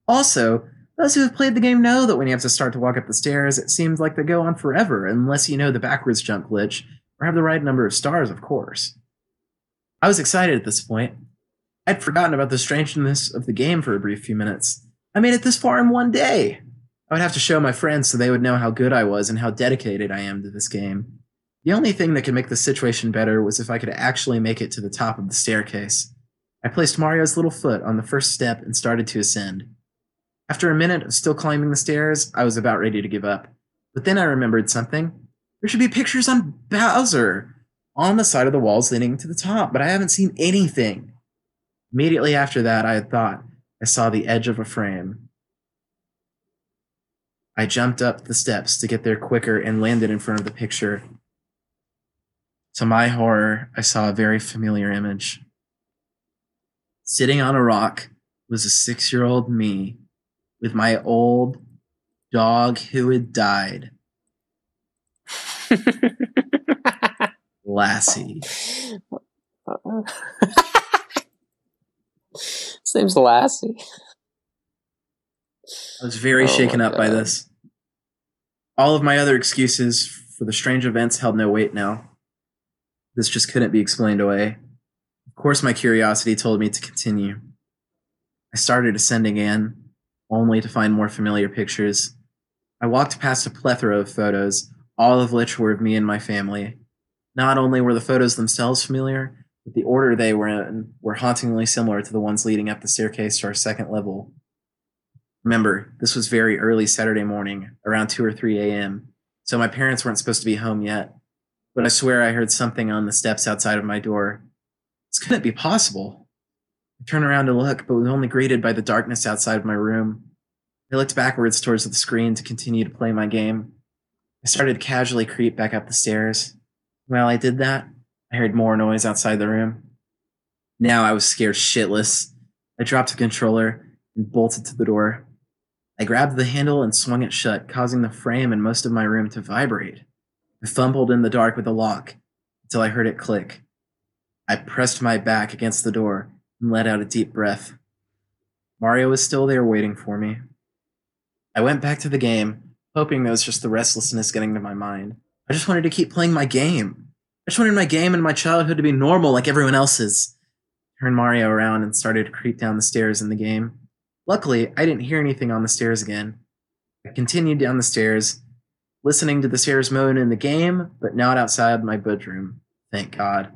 Also, those who have played the game know that when you have to start to walk up the stairs, it seems like they go on forever, unless you know the backwards jump glitch, or have the right number of stars, of course. I was excited at this point. I'd forgotten about the strangeness of the game for a brief few minutes. I made it this far in one day. I would have to show my friends so they would know how good I was and how dedicated I am to this game. The only thing that could make the situation better was if I could actually make it to the top of the staircase. I placed Mario's little foot on the first step and started to ascend. After a minute of still climbing the stairs, I was about ready to give up. But then I remembered something. There should be pictures on Bowser on the side of the walls leading to the top, but I haven't seen anything. Immediately after that, I had thought I saw the edge of a frame. I jumped up the steps to get there quicker and landed in front of the picture. To my horror, I saw a very familiar image. Sitting on a rock was a six year old me with my old dog who had died. *laughs* Lassie. His name's Lassie. I was very Oh shaken up by this. All of my other excuses for the strange events held no weight now. This just couldn't be explained away. Of course, my curiosity told me to continue. I started ascending in, only to find more familiar pictures. I walked past a plethora of photos, all of which were of me and my family. Not only were the photos themselves familiar, but the order they were in were hauntingly similar to the ones leading up the staircase to our second level. Remember, this was very early Saturday morning, around 2 or 3 a.m., so my parents weren't supposed to be home yet. But I swear I heard something on the steps outside of my door. This couldn't be possible. I turned around to look, but was only greeted by the darkness outside of my room. I looked backwards towards the screen to continue to play my game. I started to casually creep back up the stairs. While I did that, I heard more noise outside the room. Now I was scared shitless. I dropped the controller and bolted to the door. I grabbed the handle and swung it shut, causing the frame and most of my room to vibrate. I fumbled in the dark with the lock until I heard it click. I pressed my back against the door and let out a deep breath. Mario was still there waiting for me. I went back to the game, hoping that was just the restlessness getting to my mind. I just wanted to keep playing my game. I just wanted my game and my childhood to be normal like everyone else's. Turned Mario around and started to creep down the stairs in the game. Luckily, I didn't hear anything on the stairs again. I continued down the stairs, listening to the stairs moan in the game, but not outside my bedroom. Thank God.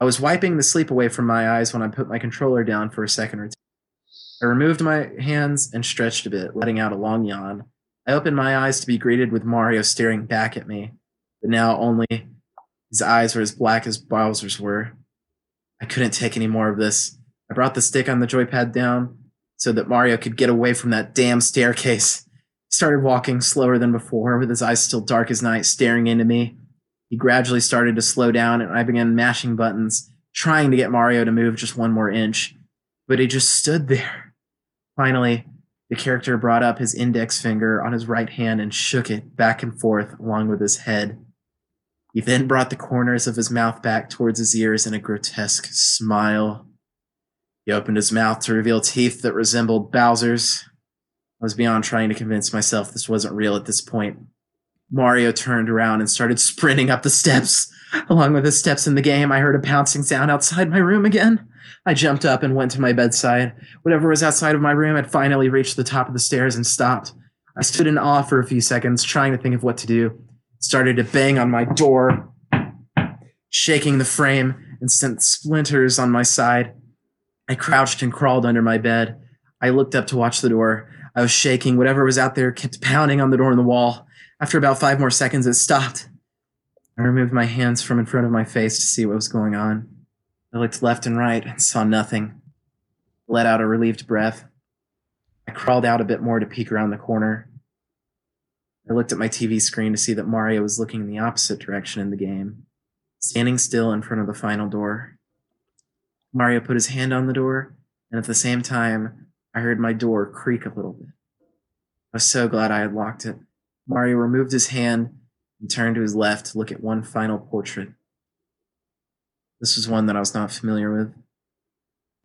I was wiping the sleep away from my eyes when I put my controller down for a second or two. I removed my hands and stretched a bit, letting out a long yawn. I opened my eyes to be greeted with Mario staring back at me, but now only his eyes were as black as Bowser's were. I couldn't take any more of this. I brought the stick on the joypad down so that Mario could get away from that damn staircase. He started walking slower than before, with his eyes still dark as night, staring into me. He gradually started to slow down, and I began mashing buttons, trying to get Mario to move just one more inch. But he just stood there. Finally, the character brought up his index finger on his right hand and shook it back and forth along with his head. He then brought the corners of his mouth back towards his ears in a grotesque smile. He opened his mouth to reveal teeth that resembled Bowser's. I was beyond trying to convince myself this wasn't real at this point. Mario turned around and started sprinting up the steps. Along with his steps in the game, I heard a pouncing sound outside my room again. I jumped up and went to my bedside. Whatever was outside of my room had finally reached the top of the stairs and stopped. I stood in awe for a few seconds, trying to think of what to do. Started to bang on my door, shaking the frame and sent splinters on my side. I crouched and crawled under my bed. I looked up to watch the door. I was shaking. Whatever was out there kept pounding on the door and the wall. After about five more seconds, it stopped. I removed my hands from in front of my face to see what was going on. I looked left and right and saw nothing. let out a relieved breath. I crawled out a bit more to peek around the corner. I looked at my TV screen to see that Mario was looking in the opposite direction in the game, standing still in front of the final door. Mario put his hand on the door, and at the same time, I heard my door creak a little bit. I was so glad I had locked it. Mario removed his hand and turned to his left to look at one final portrait. This was one that I was not familiar with.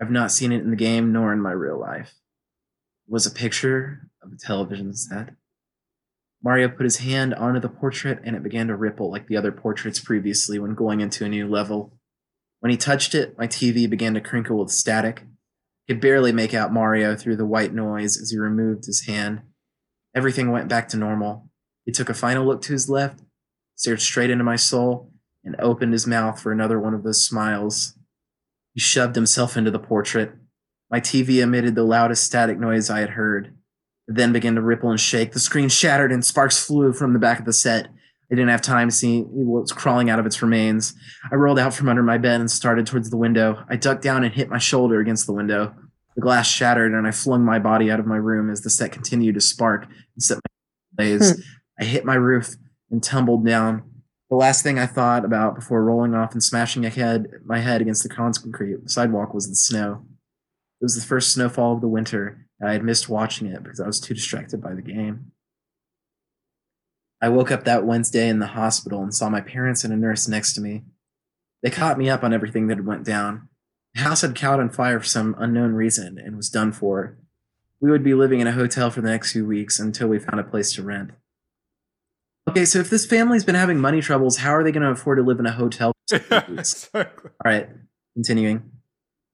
I've not seen it in the game nor in my real life. It was a picture of a television set. Mario put his hand onto the portrait and it began to ripple like the other portraits previously when going into a new level. When he touched it, my TV began to crinkle with static. I could barely make out Mario through the white noise as he removed his hand. Everything went back to normal. He took a final look to his left, stared straight into my soul, and opened his mouth for another one of those smiles. He shoved himself into the portrait. My TV emitted the loudest static noise I had heard. It then began to ripple and shake. The screen shattered and sparks flew from the back of the set. I didn't have time to see what was crawling out of its remains. I rolled out from under my bed and started towards the window. I ducked down and hit my shoulder against the window. The glass shattered and I flung my body out of my room as the set continued to spark and set my blaze. Hmm. I hit my roof and tumbled down. The last thing I thought about before rolling off and smashing head, my head against the concrete sidewalk was the snow. It was the first snowfall of the winter, and I had missed watching it because I was too distracted by the game. I woke up that Wednesday in the hospital and saw my parents and a nurse next to me. They caught me up on everything that had went down. The house had caught on fire for some unknown reason and was done for. We would be living in a hotel for the next few weeks until we found a place to rent. Okay, so if this family's been having money troubles, how are they going to afford to live in a hotel? *laughs* exactly. All right, continuing.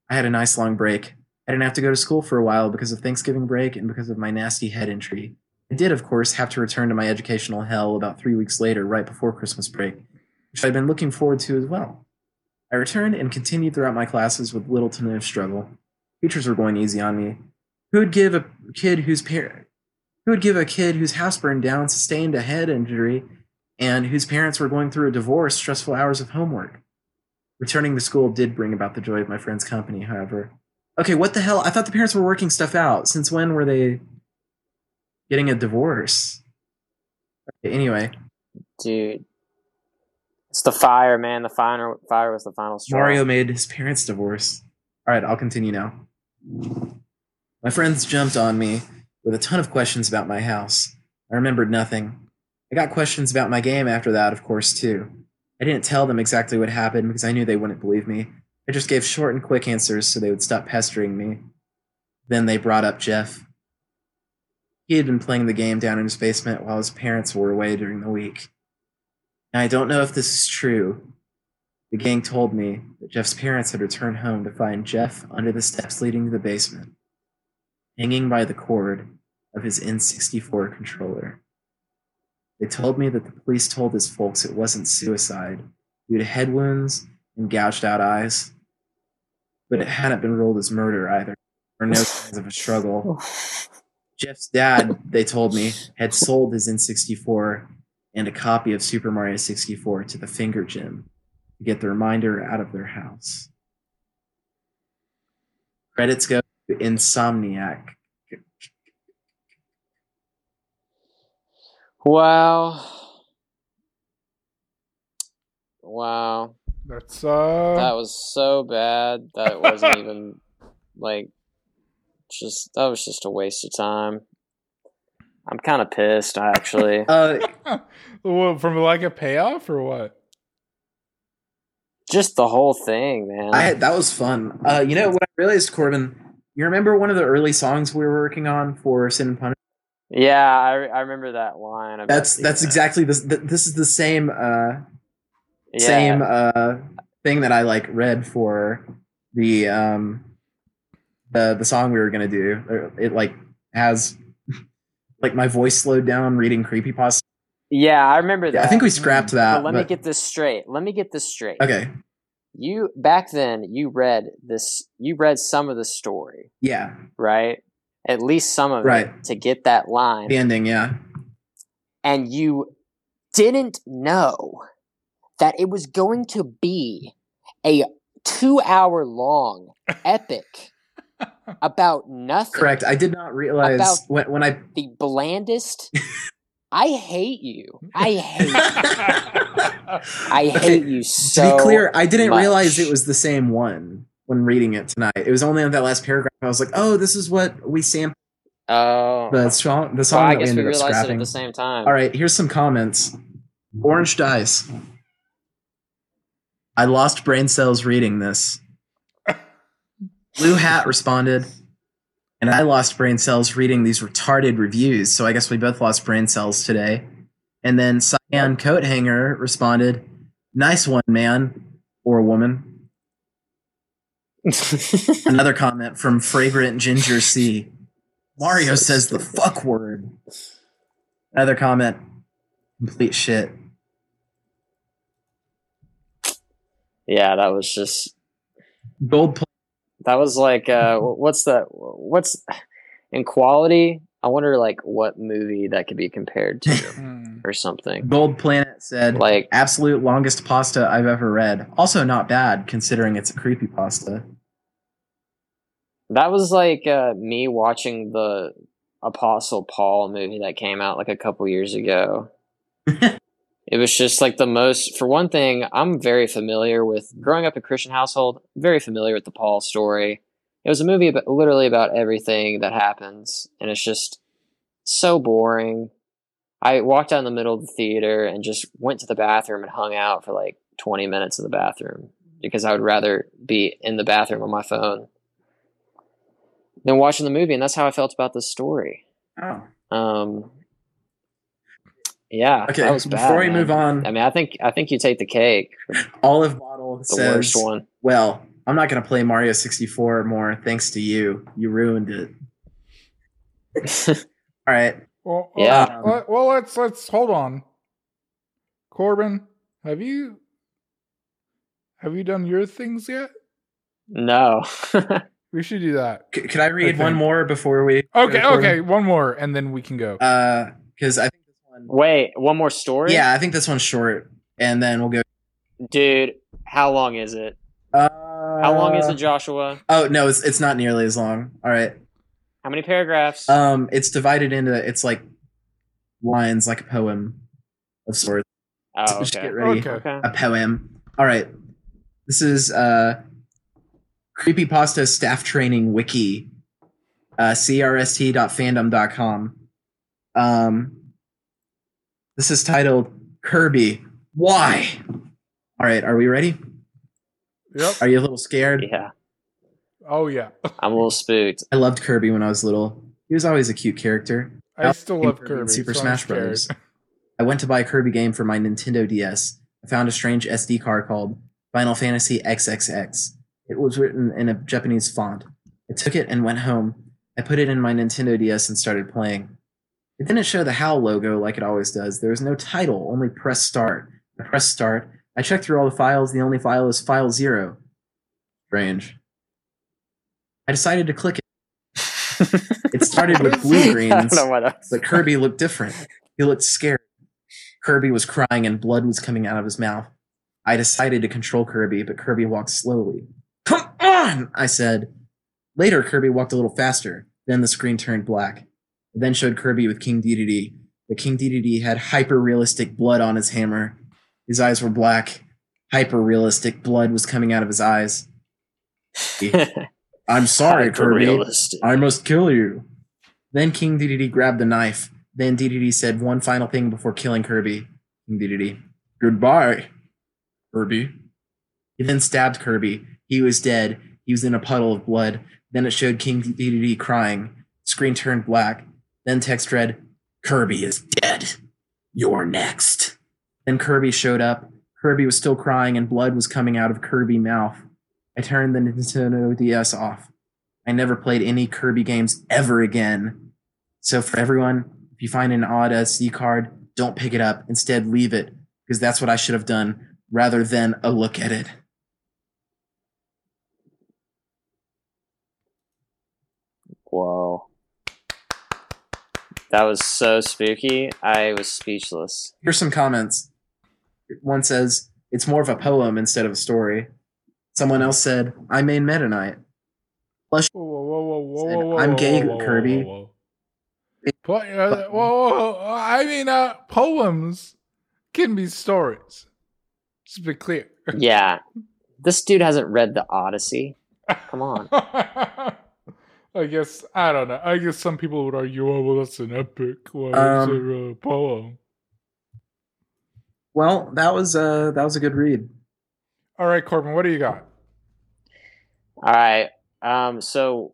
I had a nice long break. I didn't have to go to school for a while because of Thanksgiving break and because of my nasty head injury. I did, of course, have to return to my educational hell about three weeks later, right before Christmas break, which I'd been looking forward to as well. I returned and continued throughout my classes with little to no struggle. Teachers were going easy on me. Who would give a kid whose parent who would give a kid whose house burned down sustained a head injury and whose parents were going through a divorce stressful hours of homework? Returning to school did bring about the joy of my friend's company, however. Okay, what the hell? I thought the parents were working stuff out. Since when were they getting a divorce? Okay, anyway, Dude. It's the fire, man. The fire, fire was the final straw. Mario made his parents divorce. All right, I'll continue now. My friends jumped on me with a ton of questions about my house. I remembered nothing. I got questions about my game after that, of course, too. I didn't tell them exactly what happened because I knew they wouldn't believe me. I just gave short and quick answers so they would stop pestering me. Then they brought up Jeff. He had been playing the game down in his basement while his parents were away during the week. Now, I don't know if this is true. The gang told me that Jeff's parents had returned home to find Jeff under the steps leading to the basement, hanging by the cord of his N64 controller. They told me that the police told his folks it wasn't suicide due to head wounds and gouged out eyes, but it hadn't been ruled as murder either, or no signs of a struggle. Jeff's dad, they told me, had sold his N64 and a copy of Super Mario 64 to the Finger Gym to get the reminder out of their house. Credits go to Insomniac. Wow. Wow. That's uh That was so bad that it wasn't *laughs* even like just that was just a waste of time. I'm kind of pissed actually. *laughs* Uh, well, from like a payoff or what? just the whole thing, man. I that was fun. Uh, you know what I realized, Corbin? You remember one of the early songs we were working on for Sin and Punishment? Yeah, I, I remember that line. about That's that's uh, exactly this. th- This is the same uh, yeah. same uh, thing that I like read for the um, the the song we were gonna do. It like has *laughs* like my voice slowed down reading creepypasta. Yeah, I remember that. Yeah, I think we scrapped that. But let me get this straight. Let me get this straight. okay. You back then you read this you read some of the story, Yeah. right? At least some of Right. it to get that line. The ending. Yeah. and you didn't know that it was going to be a two hour long *laughs* epic about nothing. Correct. I did not realize when, when I. The blandest. *laughs* I hate you. I hate. *laughs* I Okay, hate you so. to be clear, I didn't much. realize it was the same one when reading it tonight. It was only on that last paragraph. I was like, oh, this is what we sampled Oh. the song, the well, I we guess we up realized it at the same time. All right, here's some comments. Orange dice. I lost brain cells reading this. Blue Hat responded, and I lost brain cells reading these retarded reviews. So I guess we both lost brain cells today. And then Cyan Coat Hanger responded, "Nice one, man or woman." Another comment from Fragrant Ginger C. Mario So says the fuck word. Another comment. Complete shit. yeah, that was just. Gold pl- That was like, uh, what's the what's in quality? I wonder, like, what movie that could be compared to *laughs* Hmm. or something. Gold Planet said Like, absolute longest pasta I've ever read. Also not bad considering it's a creepy pasta. That was like uh, me watching the Apostle Paul movie that came out like a couple years ago. *laughs* it was just like the most. For one thing, I'm very familiar with growing up in a Christian household. Very familiar with the Paul story. It was a movie about literally about everything that happens, and it's just so boring. I walked out in the middle of the theater and just went to the bathroom and hung out for like 20 minutes in the bathroom because I would rather be in the bathroom on my phone than watching the movie, and that's how I felt about this story. Oh. Um, yeah, Okay, that was bad. before we man. move on, I mean, I think I think you take the cake, Olive Bottle the says, worst one. Well, I'm not going to play Mario 64 more thanks to you. You ruined it. *laughs* All right. Well, Yeah. well, well, let's let's hold on. Corbin, have you have you done your things yet? no, *laughs* We should do that. C- could I read Okay. one more before we? Okay, okay, one more, and then we can go. Uh, because I think this one. wait, one more story. Yeah, I think this one's short, and then we'll go. dude, how long is it? Uh, How long is it, Joshua? Oh no, it's it's not nearly as long. All right. How many paragraphs? Um, it's divided into it's like lines, like a poem of sorts. oh, Just okay. get ready. Okay. Okay. A poem. All right. This is uh, creepypasta staff training wiki. Uh, crst.fandom.com. Um, this is titled Kirby. Why? All right. Are we ready? Yep. Are you a little scared? Yeah, Oh yeah. *laughs* I'm a little spooked. I loved Kirby when I was little. He was always a cute character. I still love Kirby Kirby. Super so I'm Smash scared. Brothers. *laughs* I went to buy a Kirby game for my Nintendo DS. I found a strange SD card called Final Fantasy XXX. It was written in a Japanese font. I took it and went home. I put it in my Nintendo DS and started playing. It didn't show the HAL logo like it always does. There was no title, only press start. I pressed start. I checked through all the files. The only file is file zero. Strange. I decided to click it. *laughs* It started with blue greens. don't know what else. But Kirby looked different. He looked scared. Kirby was crying and blood was coming out of his mouth. I decided to control Kirby, but Kirby walked slowly. On, I said. Later, Kirby walked a little faster. Then the screen turned black. It then showed Kirby with King Dedede. But King Dedede had hyper realistic blood on his hammer. His eyes were black. Hyper realistic blood was coming out of his eyes. *laughs* I'm sorry, Kirby. I must kill you. Then King Dedede grabbed the knife. Then Dedede said one final thing before killing Kirby. King Dedede, goodbye, Kirby. He then stabbed Kirby. He was dead. He was in a puddle of blood. Then it showed King Dedede crying. Screen turned black. Then text read, Kirby is dead. You're next. Then Kirby showed up. Kirby was still crying and blood was coming out of Kirby's mouth. I turned the Nintendo DS off. I never played any Kirby games ever again. So for everyone, if you find an odd SD card, don't pick it up. Instead, leave it because that's what I should have done rather than a look at it. Whoa. That was so spooky. I was speechless. Here's some comments. One says, it's more of a poem instead of a story. Someone else said, I made Meta Knight. Whoa, whoa, whoa, whoa, whoa, said, whoa, whoa, "I'm gay, whoa, whoa, Kirby." Whoa, whoa. Po- uh, whoa, whoa, whoa, I mean, uh, poems can be stories. Just be clear. Yeah, this dude hasn't read the Odyssey. Come on. *laughs* I guess I don't know. I guess some people would argue, "Oh, well, that's an epic. Why is Um, it a poem?" Well, that was uh that was a good read. All right, Corbin, what do you got? All right. Um, so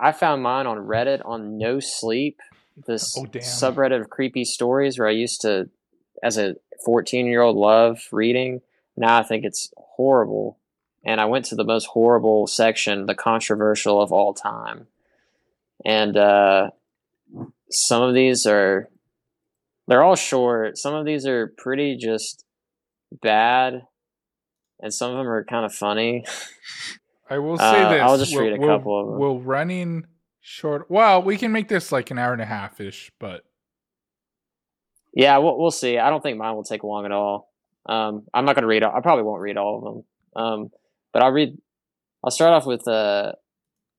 I found mine on Reddit on No Sleep, this Oh, subreddit of creepy stories where I used to, as a 14 year old, love reading. Now I think it's horrible. And I went to the most horrible section, the controversial of all time. And uh, some of these are, they're all short. Some of these are pretty just bad. And some of them are kind of funny. I will say Uh, this. I'll just we're- read a couple of them. We're running short. Well, we can make this like an hour and a half ish, but Yeah, we'll, we'll see. I don't think mine will take long at all. Um, I'm not going to read. I probably won't read all of them. Um, but I'll read. I'll start off with a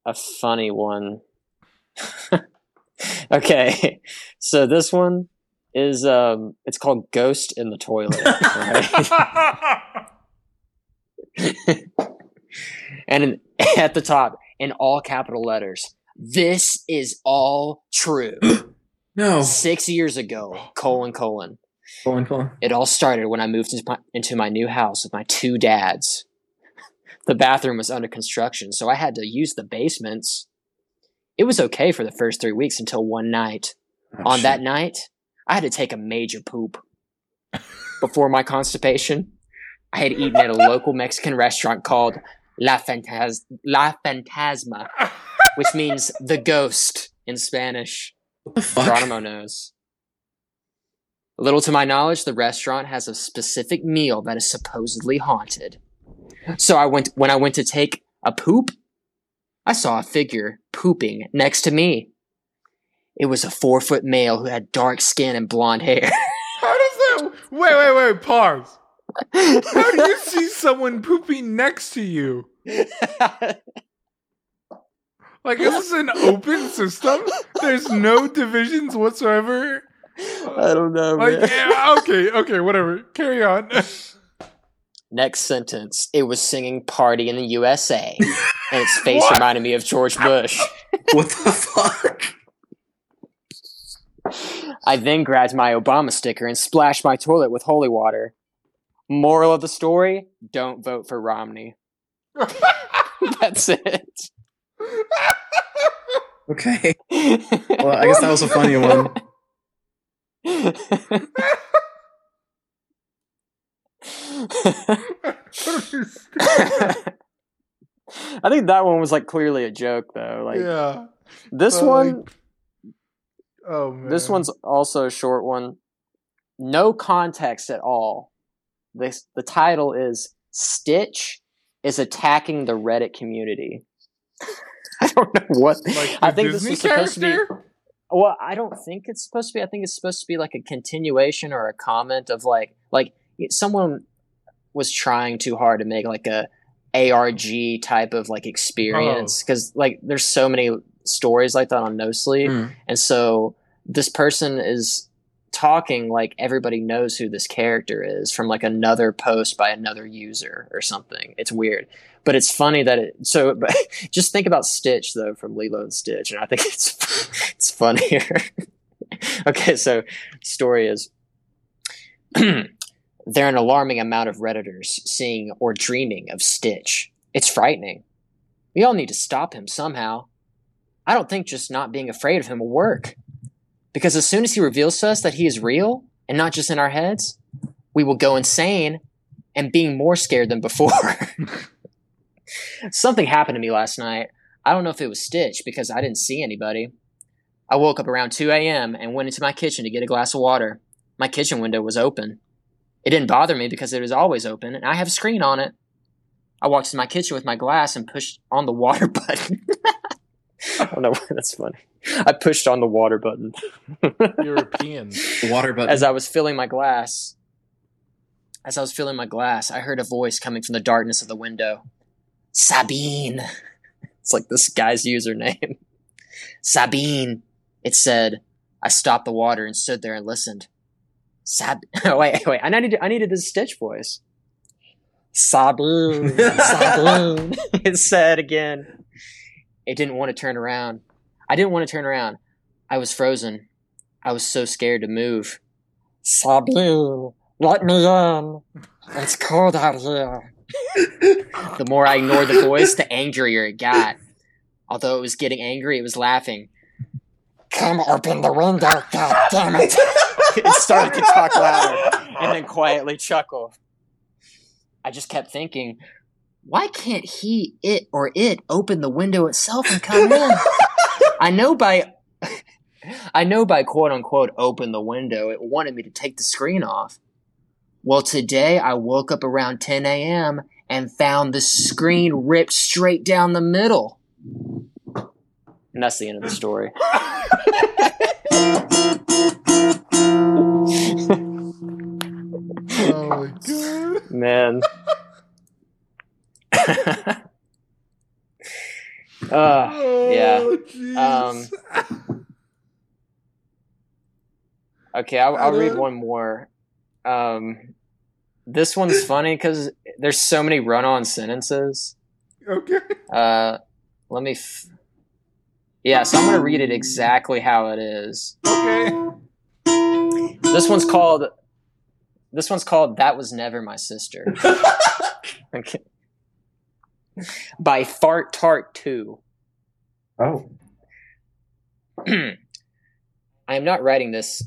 a funny one. *laughs* okay, so this one is um, it's called "Ghost in the Toilet," right? *laughs* and in, *laughs* at the top, in all capital letters, "This is all true." *gasps* No, Six years ago, colon colon. colon colon. It all started when I moved into my, into my new house with my two dads. The bathroom was under construction, so I had to use the basements. It was okay for the first three weeks until one night. Oh, On shit. that night, I had to take a major poop. Before my constipation, I had eaten at a local Mexican restaurant called La, Fantas- La Fantasma, which means the ghost in Spanish. what the fuck? Geronimo knows. A little to my knowledge, the restaurant has a specific meal that is supposedly haunted. So I went when I went to take a poop, I saw a figure pooping next to me. It was a four foot male who had dark skin and blonde hair. *laughs* how does that? Wait, wait, wait. Pause. How do you see someone pooping next to you? Like, is this an open system? There's no divisions whatsoever. I don't know, Like, man. yeah, okay, okay, whatever. Carry on. *laughs* Next sentence. It was singing "Party in the USA," *laughs* and its face What? reminded me of George Bush. *laughs* What the fuck? I then grabbed my Obama sticker and splashed my toilet with holy water. Moral of the story don't vote for Romney. *laughs* That's it. Okay. Well, I guess that was a funny one. *laughs* I think that one was like clearly a joke though. Like yeah. this but, one like, Oh man. This one's also a short one. No context at all. This the title is Stitch is attacking the Reddit community. *laughs* I don't know what like I think Disney this is supposed to be well, I don't think it's supposed to be. I think it's supposed to be like a continuation or a comment of like like someone was trying too hard to make like a ARG type of like experience because like there's so many stories like that on No Sleep, Mm. and so this person is talking like everybody knows who this character is from like another post by another user or something. It's weird, but it's funny that it. So, *laughs* but just think about Stitch though from Lilo and Stitch, and I think *laughs* it's it's funnier. *laughs* okay, so story is. *clears throat* There are an alarming amount of Redditors seeing or dreaming of Stitch. It's frightening. We all need to stop him somehow. I don't think just not being afraid of him will work. Because as soon as he reveals to us that he is real and not just in our heads, we will go insane and being more scared than before. *laughs* Something happened to me last night. I don't know if it was Stitch because I didn't see anybody. I woke up around 2 a.m. and went into my kitchen to get a glass of water. My kitchen window was open. It didn't bother me because it was always open and I have a screen on it. I walked to my kitchen with my glass and pushed on the water *laughs* button. I don't know why that's funny. I pushed on the water button *laughs* European. Water button. as I was filling my glass. As I was filling my glass, I heard a voice coming from the darkness of the window. Sabine. it's like this guy's username. Sabine. It said, I stopped the water and stood there and listened. Sab. Oh, *laughs* wait, wait. I needed. I needed this Stitch voice. Sabine. Sabine. *laughs* it said again. It didn't want to turn around. I didn't want to turn around. I was frozen. I was so scared to move. Sabine, let me in. It's cold out here. *laughs* the more I ignored the voice, the angrier it got. Although it was getting angry, it was laughing. Come open the window, god damn it. *laughs* it started to talk louder and then quietly chuckle. I just kept thinking, why can't he, it, or it open the window itself and come in? *laughs* I know by I know by quote unquote open the window, it wanted me to take the screen off. Well, today I woke up around 10 a.m. and found the screen ripped straight down the middle. And that's the end of the story. *laughs* oh my god. Man. *laughs* uh, yeah. Oh, jeez. Um, *laughs* okay, I'll, I'll read one more. Um, this one's funny because there's so many run-on sentences. okay. Uh, let me. F- yeah, so I'm gonna read it exactly how it is. Okay. This one's called. This one's called "That Was Never My Sister." *laughs* okay. By Fart Tart Two. Oh. *clears throat* I am not writing this.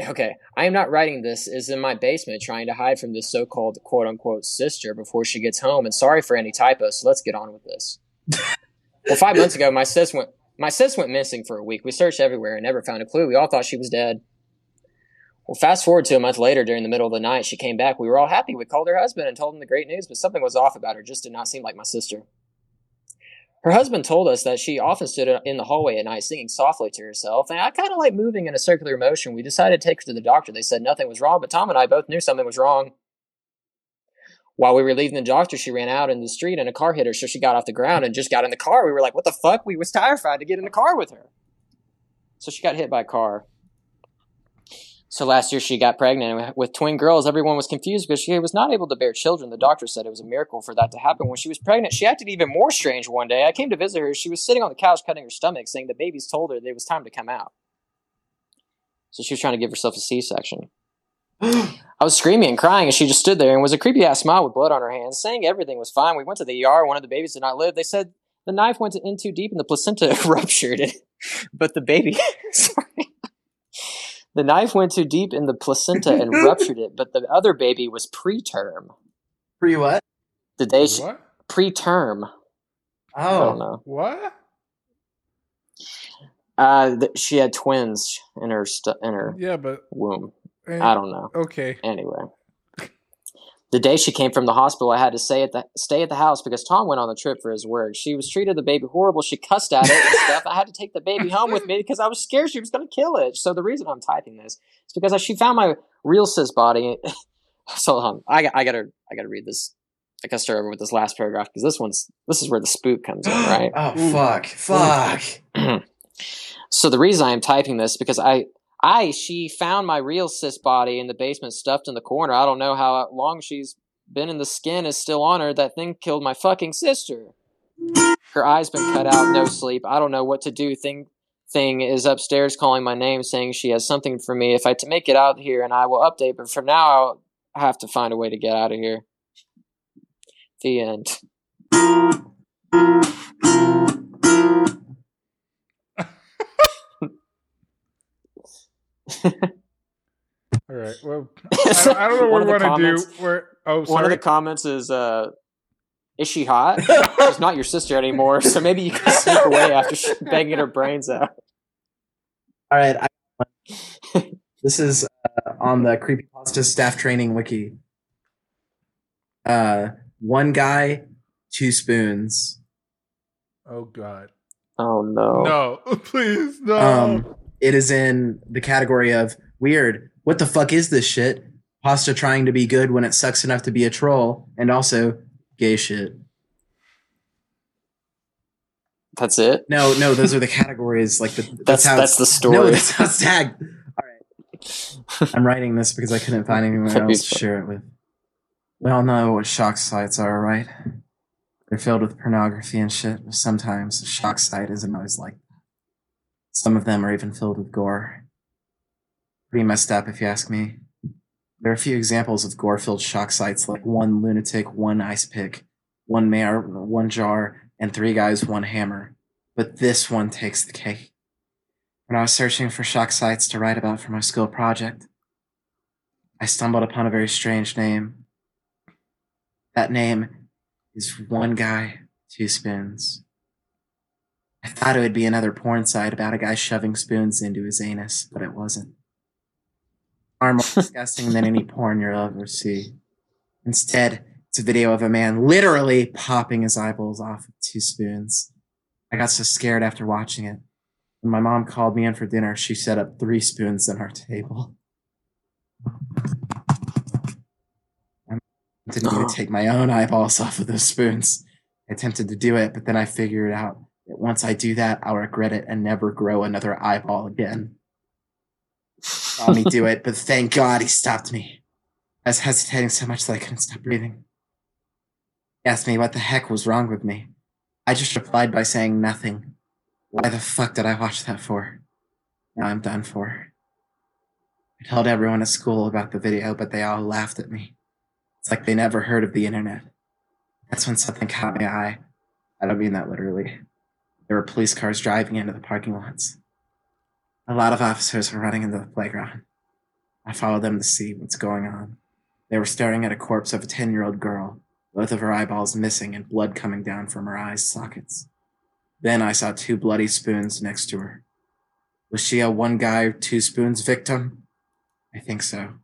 Okay, I am not writing this. Is in my basement trying to hide from this so-called quote unquote sister before she gets home. And sorry for any typos. So let's get on with this. *laughs* well, five months ago, my sis went. My sis went missing for a week. We searched everywhere and never found a clue. We all thought she was dead. Well, fast forward to a month later, during the middle of the night, she came back. We were all happy. We called her husband and told him the great news, but something was off about her. Just did not seem like my sister. Her husband told us that she often stood in the hallway at night singing softly to herself, and I kind of like moving in a circular motion. We decided to take her to the doctor. They said nothing was wrong, but Tom and I both knew something was wrong. While we were leaving the doctor, she ran out in the street and a car hit her, so she got off the ground and just got in the car. We were like, what the fuck? We was terrified to get in the car with her. So she got hit by a car. So last year she got pregnant with twin girls. Everyone was confused because she was not able to bear children. The doctor said it was a miracle for that to happen. When she was pregnant, she acted even more strange one day. I came to visit her. She was sitting on the couch cutting her stomach, saying the babies told her that it was time to come out. So she was trying to give herself a C-section. *gasps* I was screaming and crying, and she just stood there and was a creepy ass smile with blood on her hands, saying everything was fine. We went to the ER. One of the babies did not live. They said the knife went in too deep and the placenta *laughs* ruptured but the baby. *laughs* sorry. The knife went too deep in the placenta and *laughs* ruptured it, but the other baby was preterm. Pre what? The day she, What? preterm. I don't Oh. know. What? Uh, th- she had twins in her stu- in her Yeah, but womb. eh, I don't know. Okay. Anyway, the day she came from the hospital, I had to stay at the stay at the house because Tom went on the trip for his work. She was treated the baby horrible. She cussed at it and *laughs* stuff. I had to take the baby home with me *laughs* because I was scared she was going to kill it. So the reason I'm typing this is because she found my real sis body. *laughs* so um, I got I got to I got to read this. I got to start over with this last paragraph because this one's this is where the spook comes in, *gasps* right? Oh fuck. Fuck. *clears throat* so the reason I am typing this because I I she found my real sis body in the basement stuffed in the corner. I don't know how long she's been in the skin is still on her. That thing killed my fucking sister. Her eyes been cut out, no sleep. I don't know what to do. Thing thing is upstairs calling my name saying she has something for me if I to make it out here and I will update, but for now I'll have to find a way to get out of here. The end. All right. Well, *laughs* I don't, I don't know what we the want to do. comments- Where? Oh, One of the comments is, uh, "Is she hot? *laughs* She's not your sister anymore, so maybe you can sneak away after she *laughs* banging her brains out." All right. I, this is uh, on the creepypasta staff training wiki. Uh, one guy, two spoons. oh God. Oh no! No, please no. Um, it is in the category of weird. What the fuck is this shit? Pasta trying to be good when it sucks enough to be a troll, and also gay shit. That's it. No, no, those are the categories. Like the, *laughs* That's how that's the story. *laughs* No, that's how it's tagged. All right. I'm writing this because I couldn't find anyone else to share it with. We all know what shock sites are, right? They're filled with pornography and shit. Sometimes a shock site isn't always like. Some of them are even filled with gore. Pretty messed up, if you ask me. There are a few examples of gore-filled shock sites, like one lunatic, one ice pick, one mayor, one jar, and three guys, one hammer. But this one takes the cake. When I was searching for shock sites to write about for my school project, I stumbled upon a very strange name. That name is One Guy, Two Spoons. I thought it would be another porn site about a guy shoving spoons into his anus, but it wasn't. Far more *laughs* disgusting than any porn you'll ever see. Instead, it's a video of a man literally popping his eyeballs off with two spoons. I got so scared after watching it. When my mom called me in for dinner, she set up three spoons on our table. I didn't even take my own eyeballs off of those spoons. I attempted to do it, but then I figured out once I do that, I'll regret it and never grow another eyeball again. Saw me do *laughs* it, but thank God he stopped me. I was hesitating so much that I couldn't stop breathing. He asked me what the heck was wrong with me. I just replied by saying nothing. Why the fuck did I watch that for? Now I'm done for. I told everyone at school about the video, but they all laughed at me. It's like they never heard of the internet. That's when something caught my eye. I don't mean that literally. There were police cars driving into the parking lots. A lot of officers were running into the playground. I followed them to see what's going on. They were staring at a corpse of a 10 year old girl, both of her eyeballs missing and blood coming down from her eyes sockets. Then I saw two bloody spoons next to her. Was she a one guy, two spoons victim? I think so.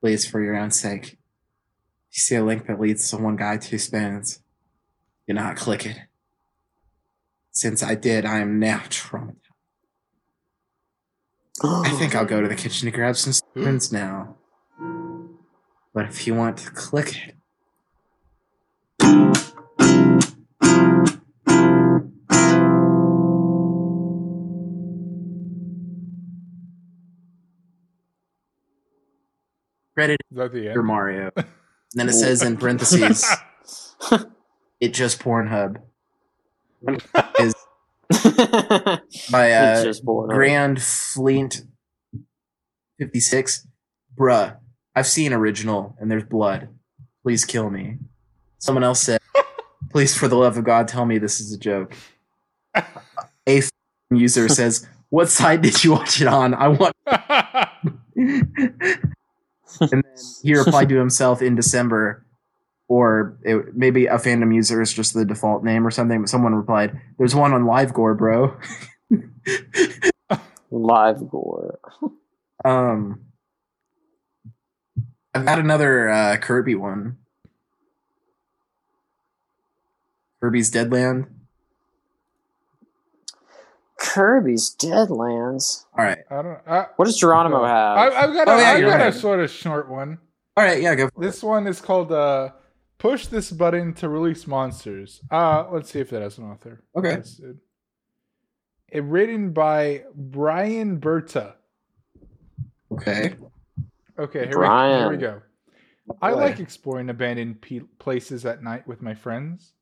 Please, for your own sake, if you see a link that leads to one guy, two spoons, do not click it. Since I did, I am now traumatized. I think I'll go to the kitchen to grab some spoons now. But if you want to click it, credit for? Mario. *laughs* And then it says in parentheses, *laughs* it just Pornhub. Is *laughs* It's uh. Grand Fleet 56. Bruh, I've seen original and there's blood. Please kill me. Someone else said, *laughs* please, for the love of God, tell me this is a joke. A user *laughs* says, what side did you watch it on? I want. and then he replied to himself in December, or it, maybe a fandom user is just the default name or something. But someone replied, "There's one on LiveGore, bro." Live gore. *laughs* *laughs* um, I've got another uh, Kirby one. Kirby's Deadland. Kirby's Deadlands. All right, I don't. I, What does Geronimo have? I, I've got. A, Oh, yeah, I've you're got a sort of short one. all right, yeah, go. For it. This one is called uh, "Push This Button to Release Monsters." Uh, let's see if that has an author. Okay. Yes, it, it written by Brian Berta. Okay. Okay, here we, here we Brian. go. I like exploring abandoned pe- places at night with my friends.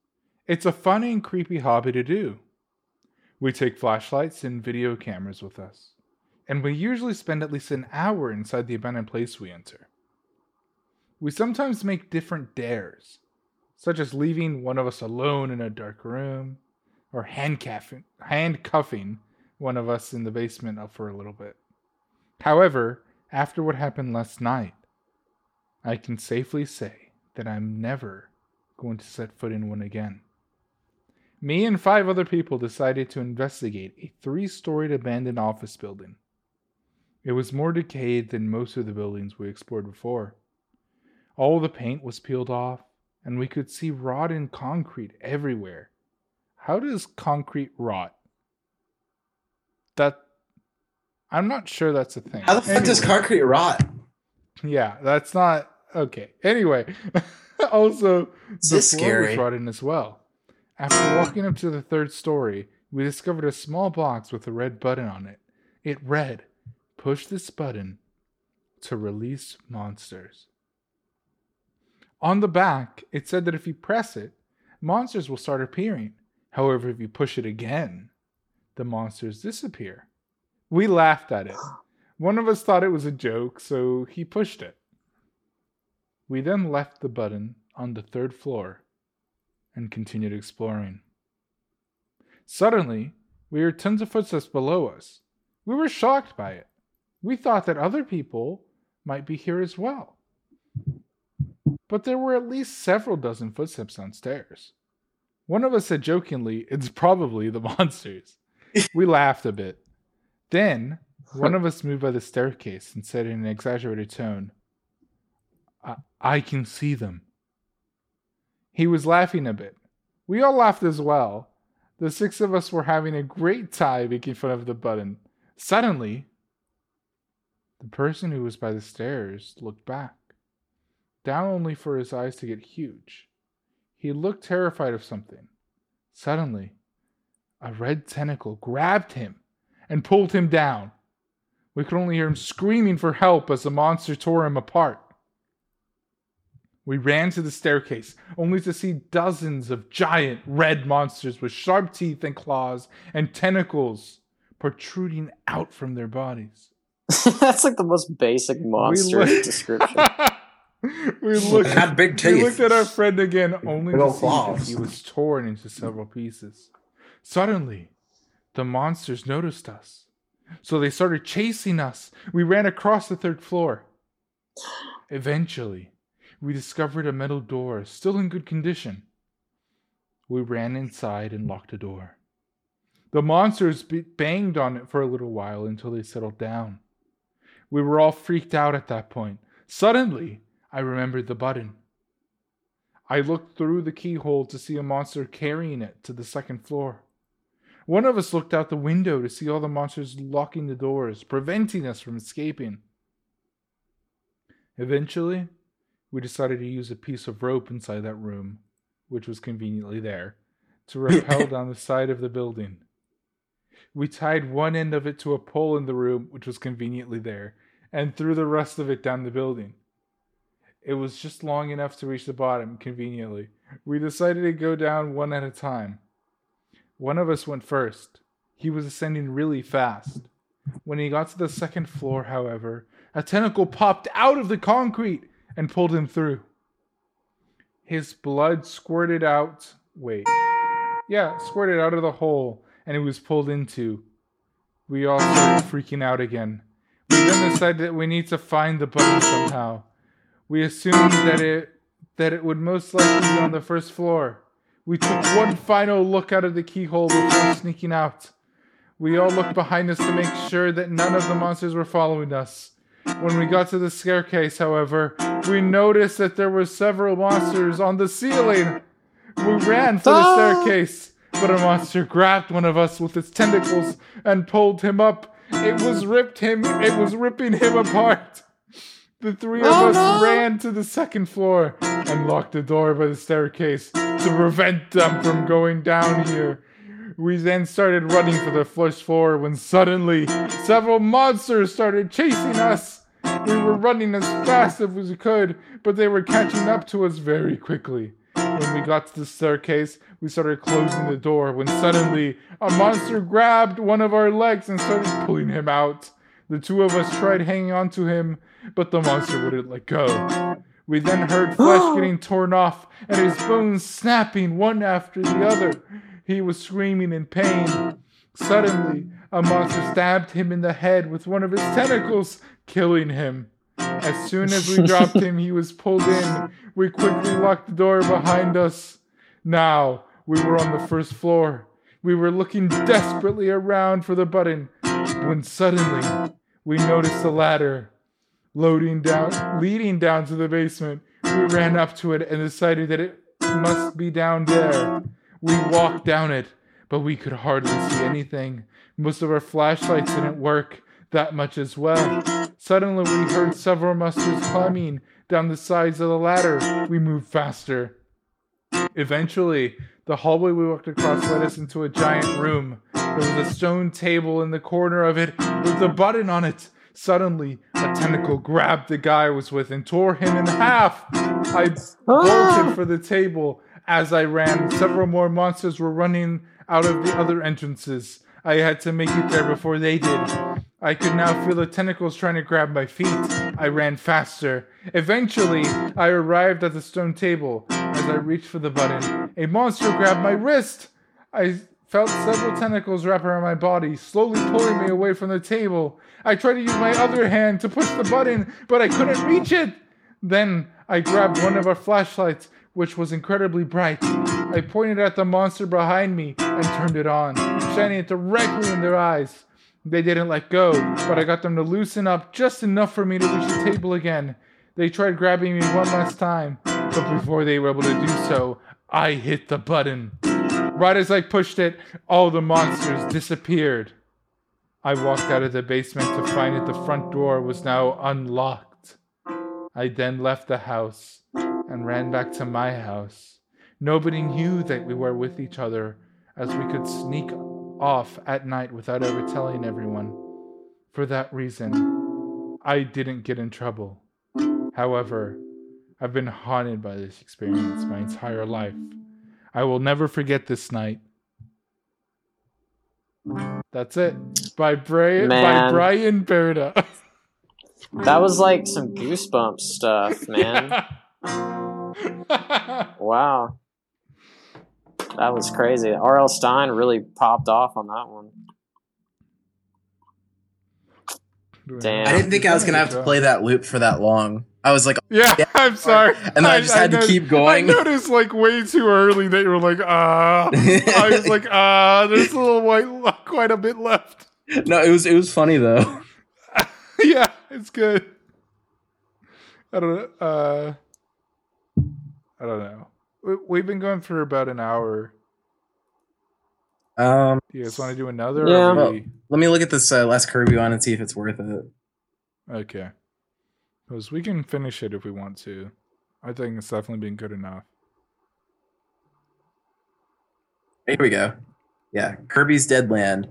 It's a fun and creepy hobby to do. We take flashlights and video cameras with us, and we usually spend at least an hour inside the abandoned place we enter. We sometimes make different dares, such as leaving one of us alone in a dark room, or handcuffing, handcuffing one of us in the basement up for a little bit. However, after what happened last night, I can safely say that I'm never going to set foot in one again. Me and five other people decided to investigate a three storied abandoned office building. It was more decayed than most of the buildings we explored before. All the paint was peeled off, and we could see rotten concrete everywhere. How does concrete rot? That. I'm not sure that's a thing. How the fuck does concrete rot? Yeah, that's not okay. Anyway, *laughs* also the floor scary? was rotten as well. After walking up to the third story, we discovered a small box with a red button on it. It read, Push this button to release monsters. On the back, it said that if you press it, monsters will start appearing. However, if you push it again, the monsters disappear. We laughed at it. One of us thought it was a joke, so he pushed it. We then left the button on the third floor and continued exploring. Suddenly, we heard tons of footsteps below us. We were shocked by it. We thought that other people might be here as well. But there were at least several dozen footsteps downstairs. One of us said jokingly, It's probably the *laughs* monsters. we laughed a bit. Then, one of us moved by the staircase and said in an exaggerated tone, I, I can see them. He was laughing a bit. We all laughed as well. The six of us were having a great time making fun of the button. Suddenly, the person who was by the stairs looked back, down only for his eyes to get huge. He looked terrified of something. Suddenly, a red tentacle grabbed him and pulled him down. We could only hear him screaming for help as the monster tore him apart. We ran to the staircase, only to see dozens of giant red monsters with sharp teeth and claws and tentacles protruding out from their bodies. *laughs* That's like the most basic monster looked- description. *laughs* *laughs* we looked, Had big we looked at our friend again, only Big to old see that he was torn into several pieces. Suddenly, the monsters noticed us. So they started chasing us. We ran across the third floor. Eventually, we discovered a metal door still in good condition. We ran inside and locked the door. The monsters b- banged on it for a little while until they settled down. We were all freaked out at that point. Suddenly, I remembered the button. I looked through the keyhole to see a monster carrying it to the second floor. One of us looked out the window to see all the monsters locking the doors, preventing us from escaping. Eventually, we decided to use a piece of rope inside that room, which was conveniently there, to *laughs* rappel down the side of the building. We tied one end of it to a pole in the room, which was conveniently there, and threw the rest of it down the building. It was just long enough to reach the bottom conveniently. We decided to go down one at a time. One of us went first. He was ascending really fast. When he got to the second floor, however, a tentacle popped out of the concrete and pulled him through. His blood squirted out. Wait. Yeah, squirted out of the hole and he was pulled into. We all started freaking out again. We then decided that we need to find the button somehow. We assumed that it that it would most likely be on the first floor. We took one final look out of the keyhole before sneaking out. We all looked behind us to make sure that none of the monsters were following us. When we got to the staircase, however, we noticed that there were several monsters on the ceiling. We ran for the Ah! staircase, but a monster grabbed one of us with its tentacles and pulled him up. It was ripped him. It was ripping him apart. The three oh, of Oh, us no. ran to the second floor and locked the door by the staircase to prevent them from going down here. We then started running for the first floor when suddenly several monsters started chasing us. We were running as fast as we could, but they were catching up to us very quickly. When we got to the staircase, we started closing the door when suddenly a monster grabbed one of our legs and started pulling him out. The two of us tried hanging on to him, but the monster wouldn't let go. We then heard *gasps* flesh getting torn off and his bones snapping one after the other. He was screaming in pain. Suddenly, a monster stabbed him in the head with one of his tentacles, killing him. As soon as we *laughs* dropped him, he was pulled in. We quickly locked the door behind us. Now, we were on the first floor. We were looking desperately around for the button when suddenly we noticed a ladder loading down, leading down to the basement. We ran up to it and decided that it must be down there. We walked down it, but we could hardly see anything. Most of our flashlights didn't work that much as well. Suddenly, we heard several monsters climbing down the sides of the ladder. We moved faster. Eventually, the hallway we walked across led us into a giant room. There was a stone table in the corner of it with a button on it. Suddenly, a tentacle grabbed the guy I was with and tore him in half. I bolted *gasps* for the table as I ran. Several more monsters were running out of the other entrances. I had to make it there before they did. I could now feel the tentacles trying to grab my feet. I ran faster. Eventually, I arrived at the stone table. As I reached for the button, a monster grabbed my wrist. I felt several tentacles wrap around my body, slowly pulling me away from the table. I tried to use my other hand to push the button, but I couldn't reach it. Then I grabbed one of our flashlights, which was incredibly bright. I pointed at the monster behind me and turned it on, shining it directly in their eyes. They didn't let go, but I got them to loosen up just enough for me to reach the table again. They tried grabbing me one last time, but before they were able to do so, I hit the button. Right as I pushed it, all the monsters disappeared. I walked out of the basement to find that the front door was now unlocked. I then left the house and ran back to my house. Nobody knew that we were with each other, as we could sneak off at night without ever telling everyone. For that reason, I didn't get in trouble. However, I've been haunted by this experience my entire life. I will never forget this night. That's it. By Brian by Brian Berta. *laughs* That was like some goosebumps stuff, *laughs* man. Wow. That was crazy. R.L. Stine really popped off on that one. Damn. I didn't think I was gonna have to play that loop for that long. I was like, Yeah, I'm sorry. And then I just had to keep going. I *laughs* noticed like way too early that you were like, ah. I was like, ah, there's a little white, *laughs* quite a bit left. no, it was it was funny though. *laughs* yeah, it's good. I don't know. Uh, I don't know. We- We've been going for about an hour. Um, Do you guys want to do another? Yeah. Or Well- let me look at this uh, last Kirby one and see if it's worth it. okay. Because we can finish it if we want to. I think it's definitely been good enough. Here we go. Yeah, Kirby's Dead Land.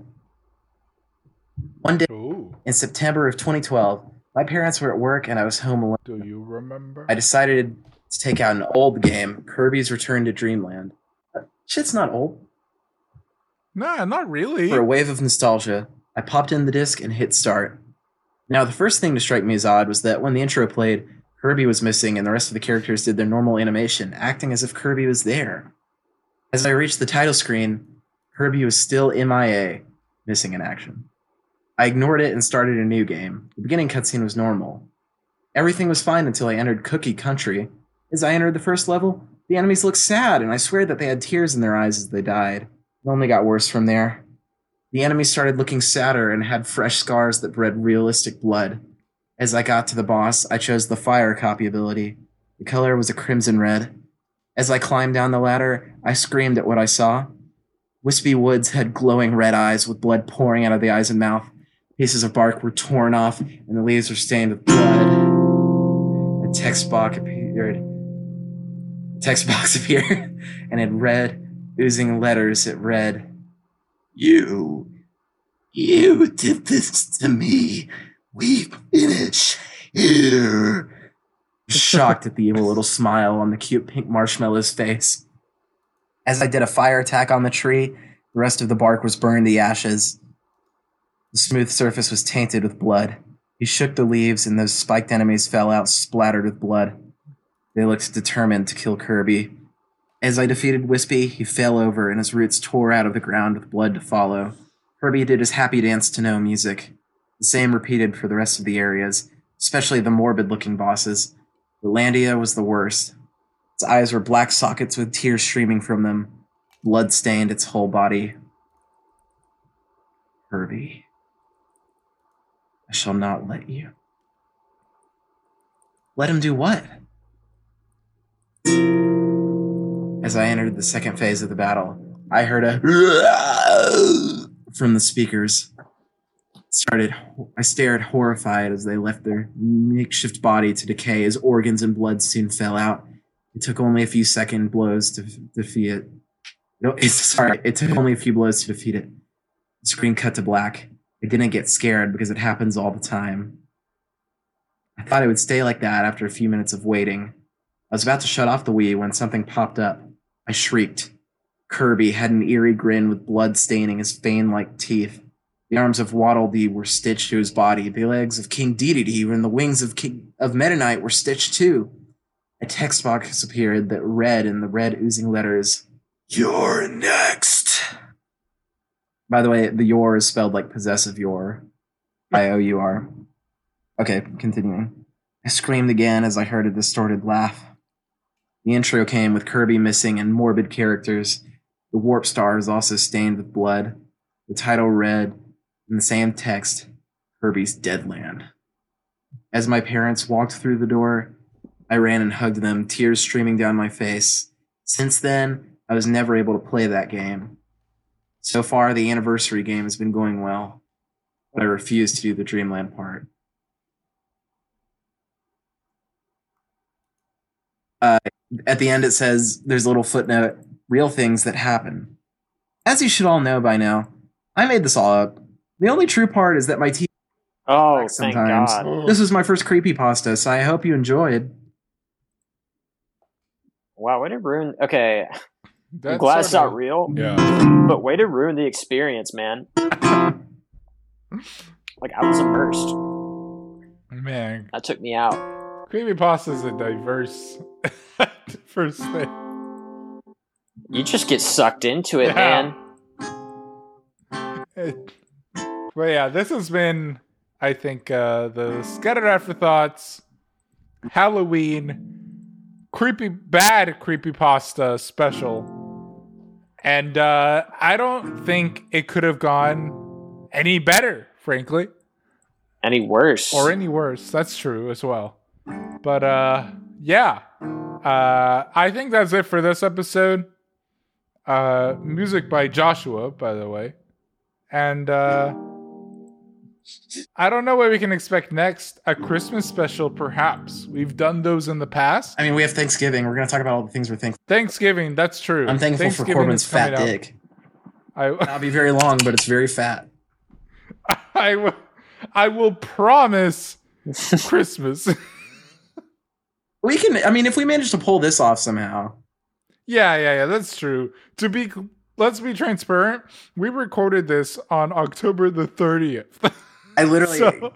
One day Ooh. in September of 2012, my parents were at work and I was home alone. Do you remember? I decided to take out an old game, Kirby's Return to Dreamland. Uh, Shit's not old. Nah, not really. For a wave of nostalgia, I popped in the disc and hit start. Now, the first thing to strike me as odd was that when the intro played, Kirby was missing and the rest of the characters did their normal animation, acting as if Kirby was there. As I reached the title screen, Kirby was still MIA, missing in action. I ignored it and started a new game. The beginning cutscene was normal. Everything was fine until I entered Cookie Country. As I entered the first level, the enemies looked sad, and I swear that they had tears in their eyes as they died. It only got worse from there. The enemies started looking sadder and had fresh scars that bred realistic blood. As I got to the boss, I chose the fire copy ability. The color was a crimson red. As I climbed down the ladder, I screamed at what I saw. Wispy Woods had glowing red eyes with blood pouring out of the eyes and mouth. Pieces of bark were torn off, and the leaves were stained with blood. A text box appeared. A text *laughs* box appeared, and it read, oozing letters. It read, "You, you did this to me. We finish here." Shocked at the evil little smile on the cute pink marshmallow's face. As I did a fire attack on the tree, the rest of the bark was burned to ashes. The smooth surface was tainted with blood. He shook the leaves, and those spiked enemies fell out splattered with blood. They looked determined to kill Kirby. As I defeated Wispy, he fell over, and his roots tore out of the ground with blood to follow. Kirby did his happy dance to no music. The same repeated for the rest of the areas, especially the morbid looking bosses. Landia was the worst. Its eyes were black sockets with tears streaming from them. Blood stained its whole body. Kirby, I shall not let you. Let him do what? As I entered the second phase of the battle, I heard a from the speakers. Started I stared horrified as they left their makeshift body to decay as organs and blood soon fell out. It took only a few second blows to defeat it. No, it's *laughs* sorry. It took only a few blows to defeat it. The screen cut to black. I didn't get scared because it happens all the time. I thought it would stay like that after a few minutes of waiting. I was about to shut off the Wii when something popped up. I shrieked. Kirby had an eerie grin with blood staining his vein like teeth. The arms of Waddle were stitched to his body. The legs of King Dedede and the wings of King of Meta Knight were stitched too. A text box appeared that read in the red oozing letters, You're next. By the way, the your is spelled like possessive your. I O U R. Okay, continuing. I screamed again as I heard a distorted laugh. The intro came with Kirby missing and morbid characters. The warp star is also stained with blood. The title read, in the same text, Kirby's Deadland. As my parents walked through the door, I ran and hugged them, tears streaming down my face. Since then, I was never able to play that game. So far, the anniversary game has been going well, but I refuse to do the Dreamland part. Uh, at the end, it says there's a little footnote real things that happen. As you should all know by now, I made this all up. The only true part is that my teeth Oh, Like thank sometimes. God. Mm. This was my first creepypasta, so I hope you enjoyed. Wow, way to ruin. Okay, I'm glad it's not of- real, Yeah. but way to ruin the experience, man. Like I was immersed. Man, That took me out. creepypasta is a diverse, *laughs* diverse *laughs* thing. You just get sucked into it, Yeah. man. It- but yeah, this has been, I think, uh, the Scattered Afterthoughts Halloween creepy, bad creepy pasta special. And uh, I don't think it could have gone any better, frankly. Any worse? or any worse. That's true as well. But uh yeah. Uh I think that's it for this episode. Uh music by Joshua, by the way. And uh I don't know what we can expect next. A Christmas special, perhaps. We've done those in the past. I mean, we have Thanksgiving. We're going to talk about all the things we're thankful. Thanksgiving, that's true. I'm thankful for Corbin's fat dick. I, It'll be very long, but it's very fat. *laughs* I, will, I will promise *laughs* Christmas. *laughs* We can. I mean, if we manage to pull this off somehow, Yeah, yeah, yeah, that's true. To be let's be transparent, we recorded this on October the 30th. *laughs* I literally, so,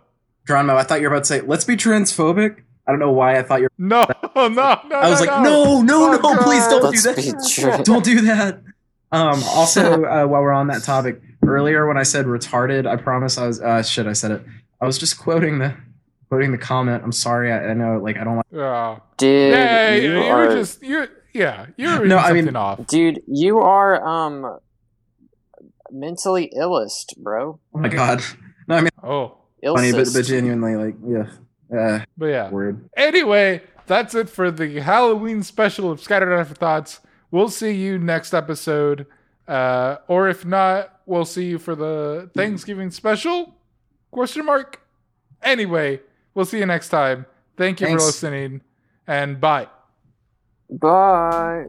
Geronimo, I thought you were about to say, "Let's be transphobic." I don't know why I thought you. were... no, no, *laughs* no. I was like, no, no, Oh, no, please don't do Let's be that. *laughs* Don't do that. Um, also, uh, while we're on that topic, earlier when I said retarded, I promise I was. Uh, shit, I said it. I was just quoting the quoting the comment. I'm sorry. I, I know, like, I don't like. Yeah, Dude, yeah, you you are, were just you. Yeah, you were No, no, I mean- something off. dude, you are um mentally illest, bro. Oh my god. No, I mean, Oh, funny, but, Illest. but genuinely, like, yeah. Uh, but yeah. word. Anyway, that's it for the Halloween special of Scattered Afterthoughts. We'll see you next episode, uh, or if not, we'll see you for the Thanksgiving special? Question mark. Anyway, we'll see you next time. Thank you Thanks. for listening, and bye. Bye.